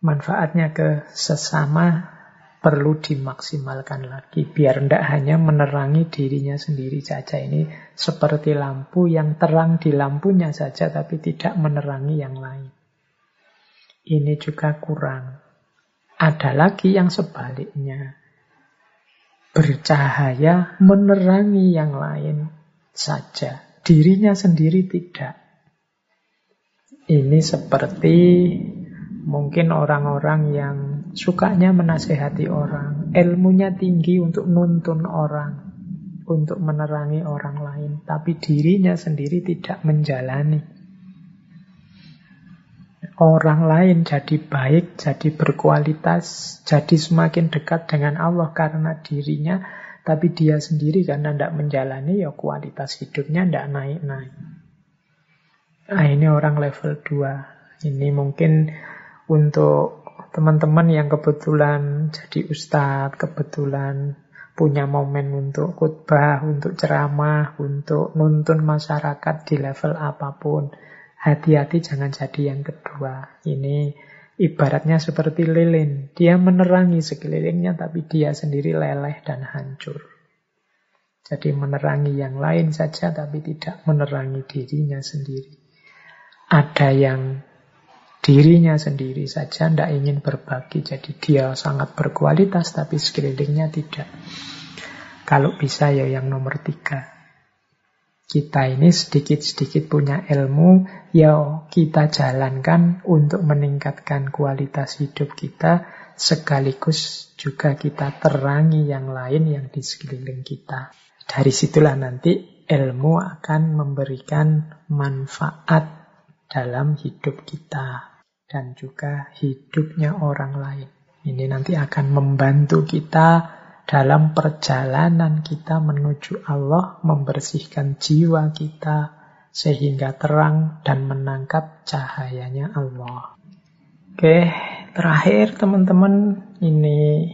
Manfaatnya ke sesama perlu dimaksimalkan lagi biar tidak hanya menerangi dirinya sendiri saja ini seperti lampu yang terang di lampunya saja tapi tidak menerangi yang lain. Ini juga kurang. Ada lagi yang sebaliknya. Bercahaya menerangi yang lain saja. Dirinya sendiri tidak. Ini seperti mungkin orang-orang yang sukanya menasehati orang, ilmunya tinggi untuk nuntun orang, untuk menerangi orang lain, tapi dirinya sendiri tidak menjalani. Orang lain jadi baik, jadi berkualitas, jadi semakin dekat dengan Allah karena dirinya, tapi dia sendiri karena tidak menjalani, ya kualitas hidupnya tidak naik-naik. Nah ini orang level 2. Ini mungkin untuk teman-teman yang kebetulan jadi ustadz, kebetulan punya momen untuk khutbah, untuk ceramah, untuk nuntun masyarakat di level apa pun. Hati-hati jangan jadi yang kedua. Ini ibaratnya seperti lilin. Dia menerangi sekelilingnya tapi dia sendiri leleh dan hancur. Jadi menerangi yang lain saja tapi tidak menerangi dirinya sendiri. Ada yang dirinya sendiri saja tidak ingin berbagi. Jadi dia sangat berkualitas tapi sekelilingnya tidak. Kalau bisa ya yang nomor tiga. Kita ini sedikit-sedikit punya ilmu, ya kita jalankan untuk meningkatkan kualitas hidup kita, sekaligus juga kita terangi yang lain yang di sekeliling kita. Dari situlah nanti ilmu akan memberikan manfaat dalam hidup kita dan juga hidupnya orang lain. Ini nanti akan membantu kita dalam perjalanan kita menuju Allah, membersihkan jiwa kita sehingga terang dan menangkap cahayanya Allah. Oke, terakhir teman-teman, ini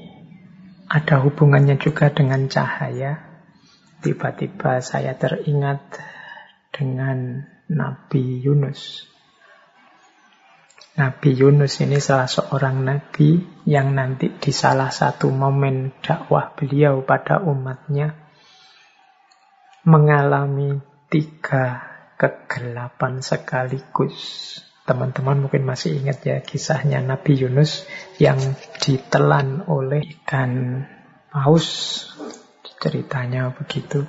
ada hubungannya juga dengan cahaya. Tiba-tiba saya teringat dengan Nabi Yunus. Nabi Yunus ini salah seorang nabi yang nanti di salah satu momen dakwah beliau pada umatnya mengalami tiga kegelapan sekaligus. Teman-teman mungkin masih ingat ya kisahnya Nabi Yunus yang ditelan oleh ikan paus. Ceritanya begitu.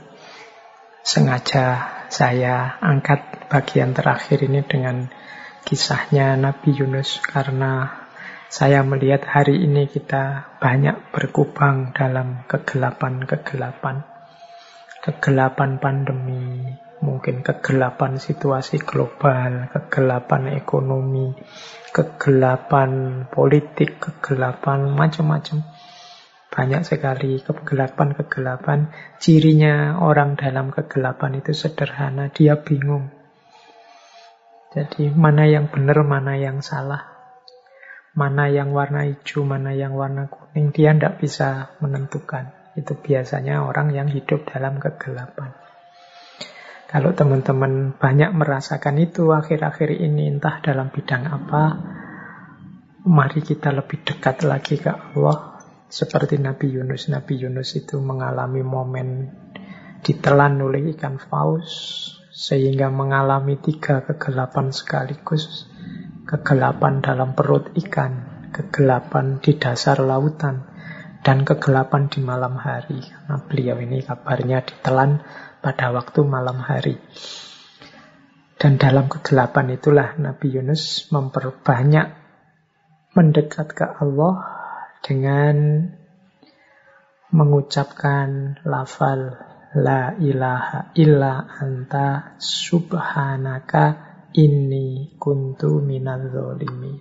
Sengaja saya angkat bagian terakhir ini dengan kisahnya Nabi Yunus karena saya melihat hari ini kita banyak berkubang dalam kegelapan-kegelapan. Kegelapan pandemi, mungkin kegelapan situasi global, kegelapan ekonomi, kegelapan politik, kegelapan macam-macam. banyak sekali kegelapan-kegelapan. Cirinya orang dalam kegelapan itu sederhana, dia bingung. Jadi mana yang benar, mana yang salah. Mana yang warna hijau, mana yang warna kuning, dia tidak bisa menentukan. Itu biasanya orang yang hidup dalam kegelapan. Kalau teman-teman banyak merasakan itu akhir-akhir ini entah dalam bidang apa, mari kita lebih dekat lagi ke Allah seperti Nabi Yunus. Nabi Yunus itu mengalami momen ditelan oleh ikan paus sehingga mengalami tiga kegelapan sekaligus. Kegelapan dalam perut ikan, kegelapan di dasar lautan, dan kegelapan di malam hari. Nah, beliau ini kabarnya ditelan pada waktu malam hari. Dan dalam kegelapan itulah Nabi Yunus memperbanyak mendekat ke Allah dengan mengucapkan lafal La ilaha illa anta subhanaka inni kuntu minal zolimi.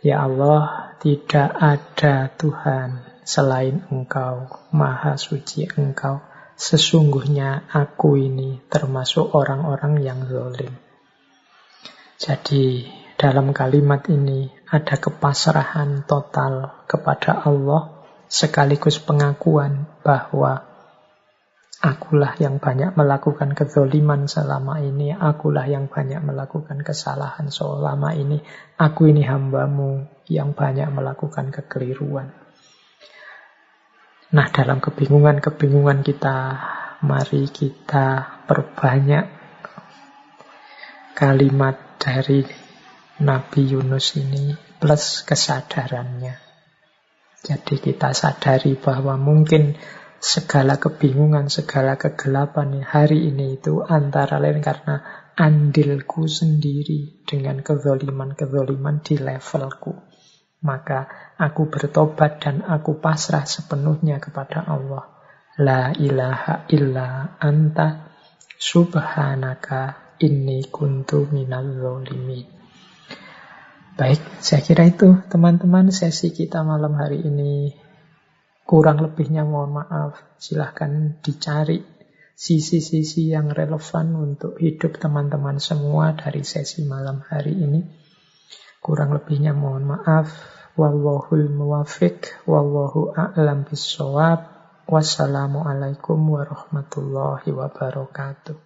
Ya Allah, tidak ada Tuhan selain Engkau, Maha Suci Engkau. Sesungguhnya aku ini termasuk orang-orang yang zolim. Jadi dalam kalimat ini ada kepasrahan total kepada Allah sekaligus pengakuan bahwa akulah yang banyak melakukan kezoliman selama ini, akulah yang banyak melakukan kesalahan selama ini, aku ini hambamu yang banyak melakukan kekeliruan. Nah dalam kebingungan-kebingungan kita, mari kita perbanyak kalimat dari Nabi Yunus ini plus kesadarannya. Jadi kita sadari bahwa mungkin segala kebingungan, segala kegelapan hari ini itu antara lain karena andilku sendiri dengan kezoliman-kezoliman di levelku. Maka aku bertobat dan aku pasrah sepenuhnya kepada Allah. La ilaha illa anta subhanaka inni kuntu minal zolimin. Baik, saya kira itu teman-teman sesi kita malam hari ini. Kurang lebihnya mohon maaf. Silahkan dicari sisi-sisi yang relevan untuk hidup teman-teman semua dari sesi malam hari ini. Kurang lebihnya mohon maaf. Wallahul muwafiq. Wallahu a'lam bisawab. Wassalamualaikum warahmatullahi wabarakatuh.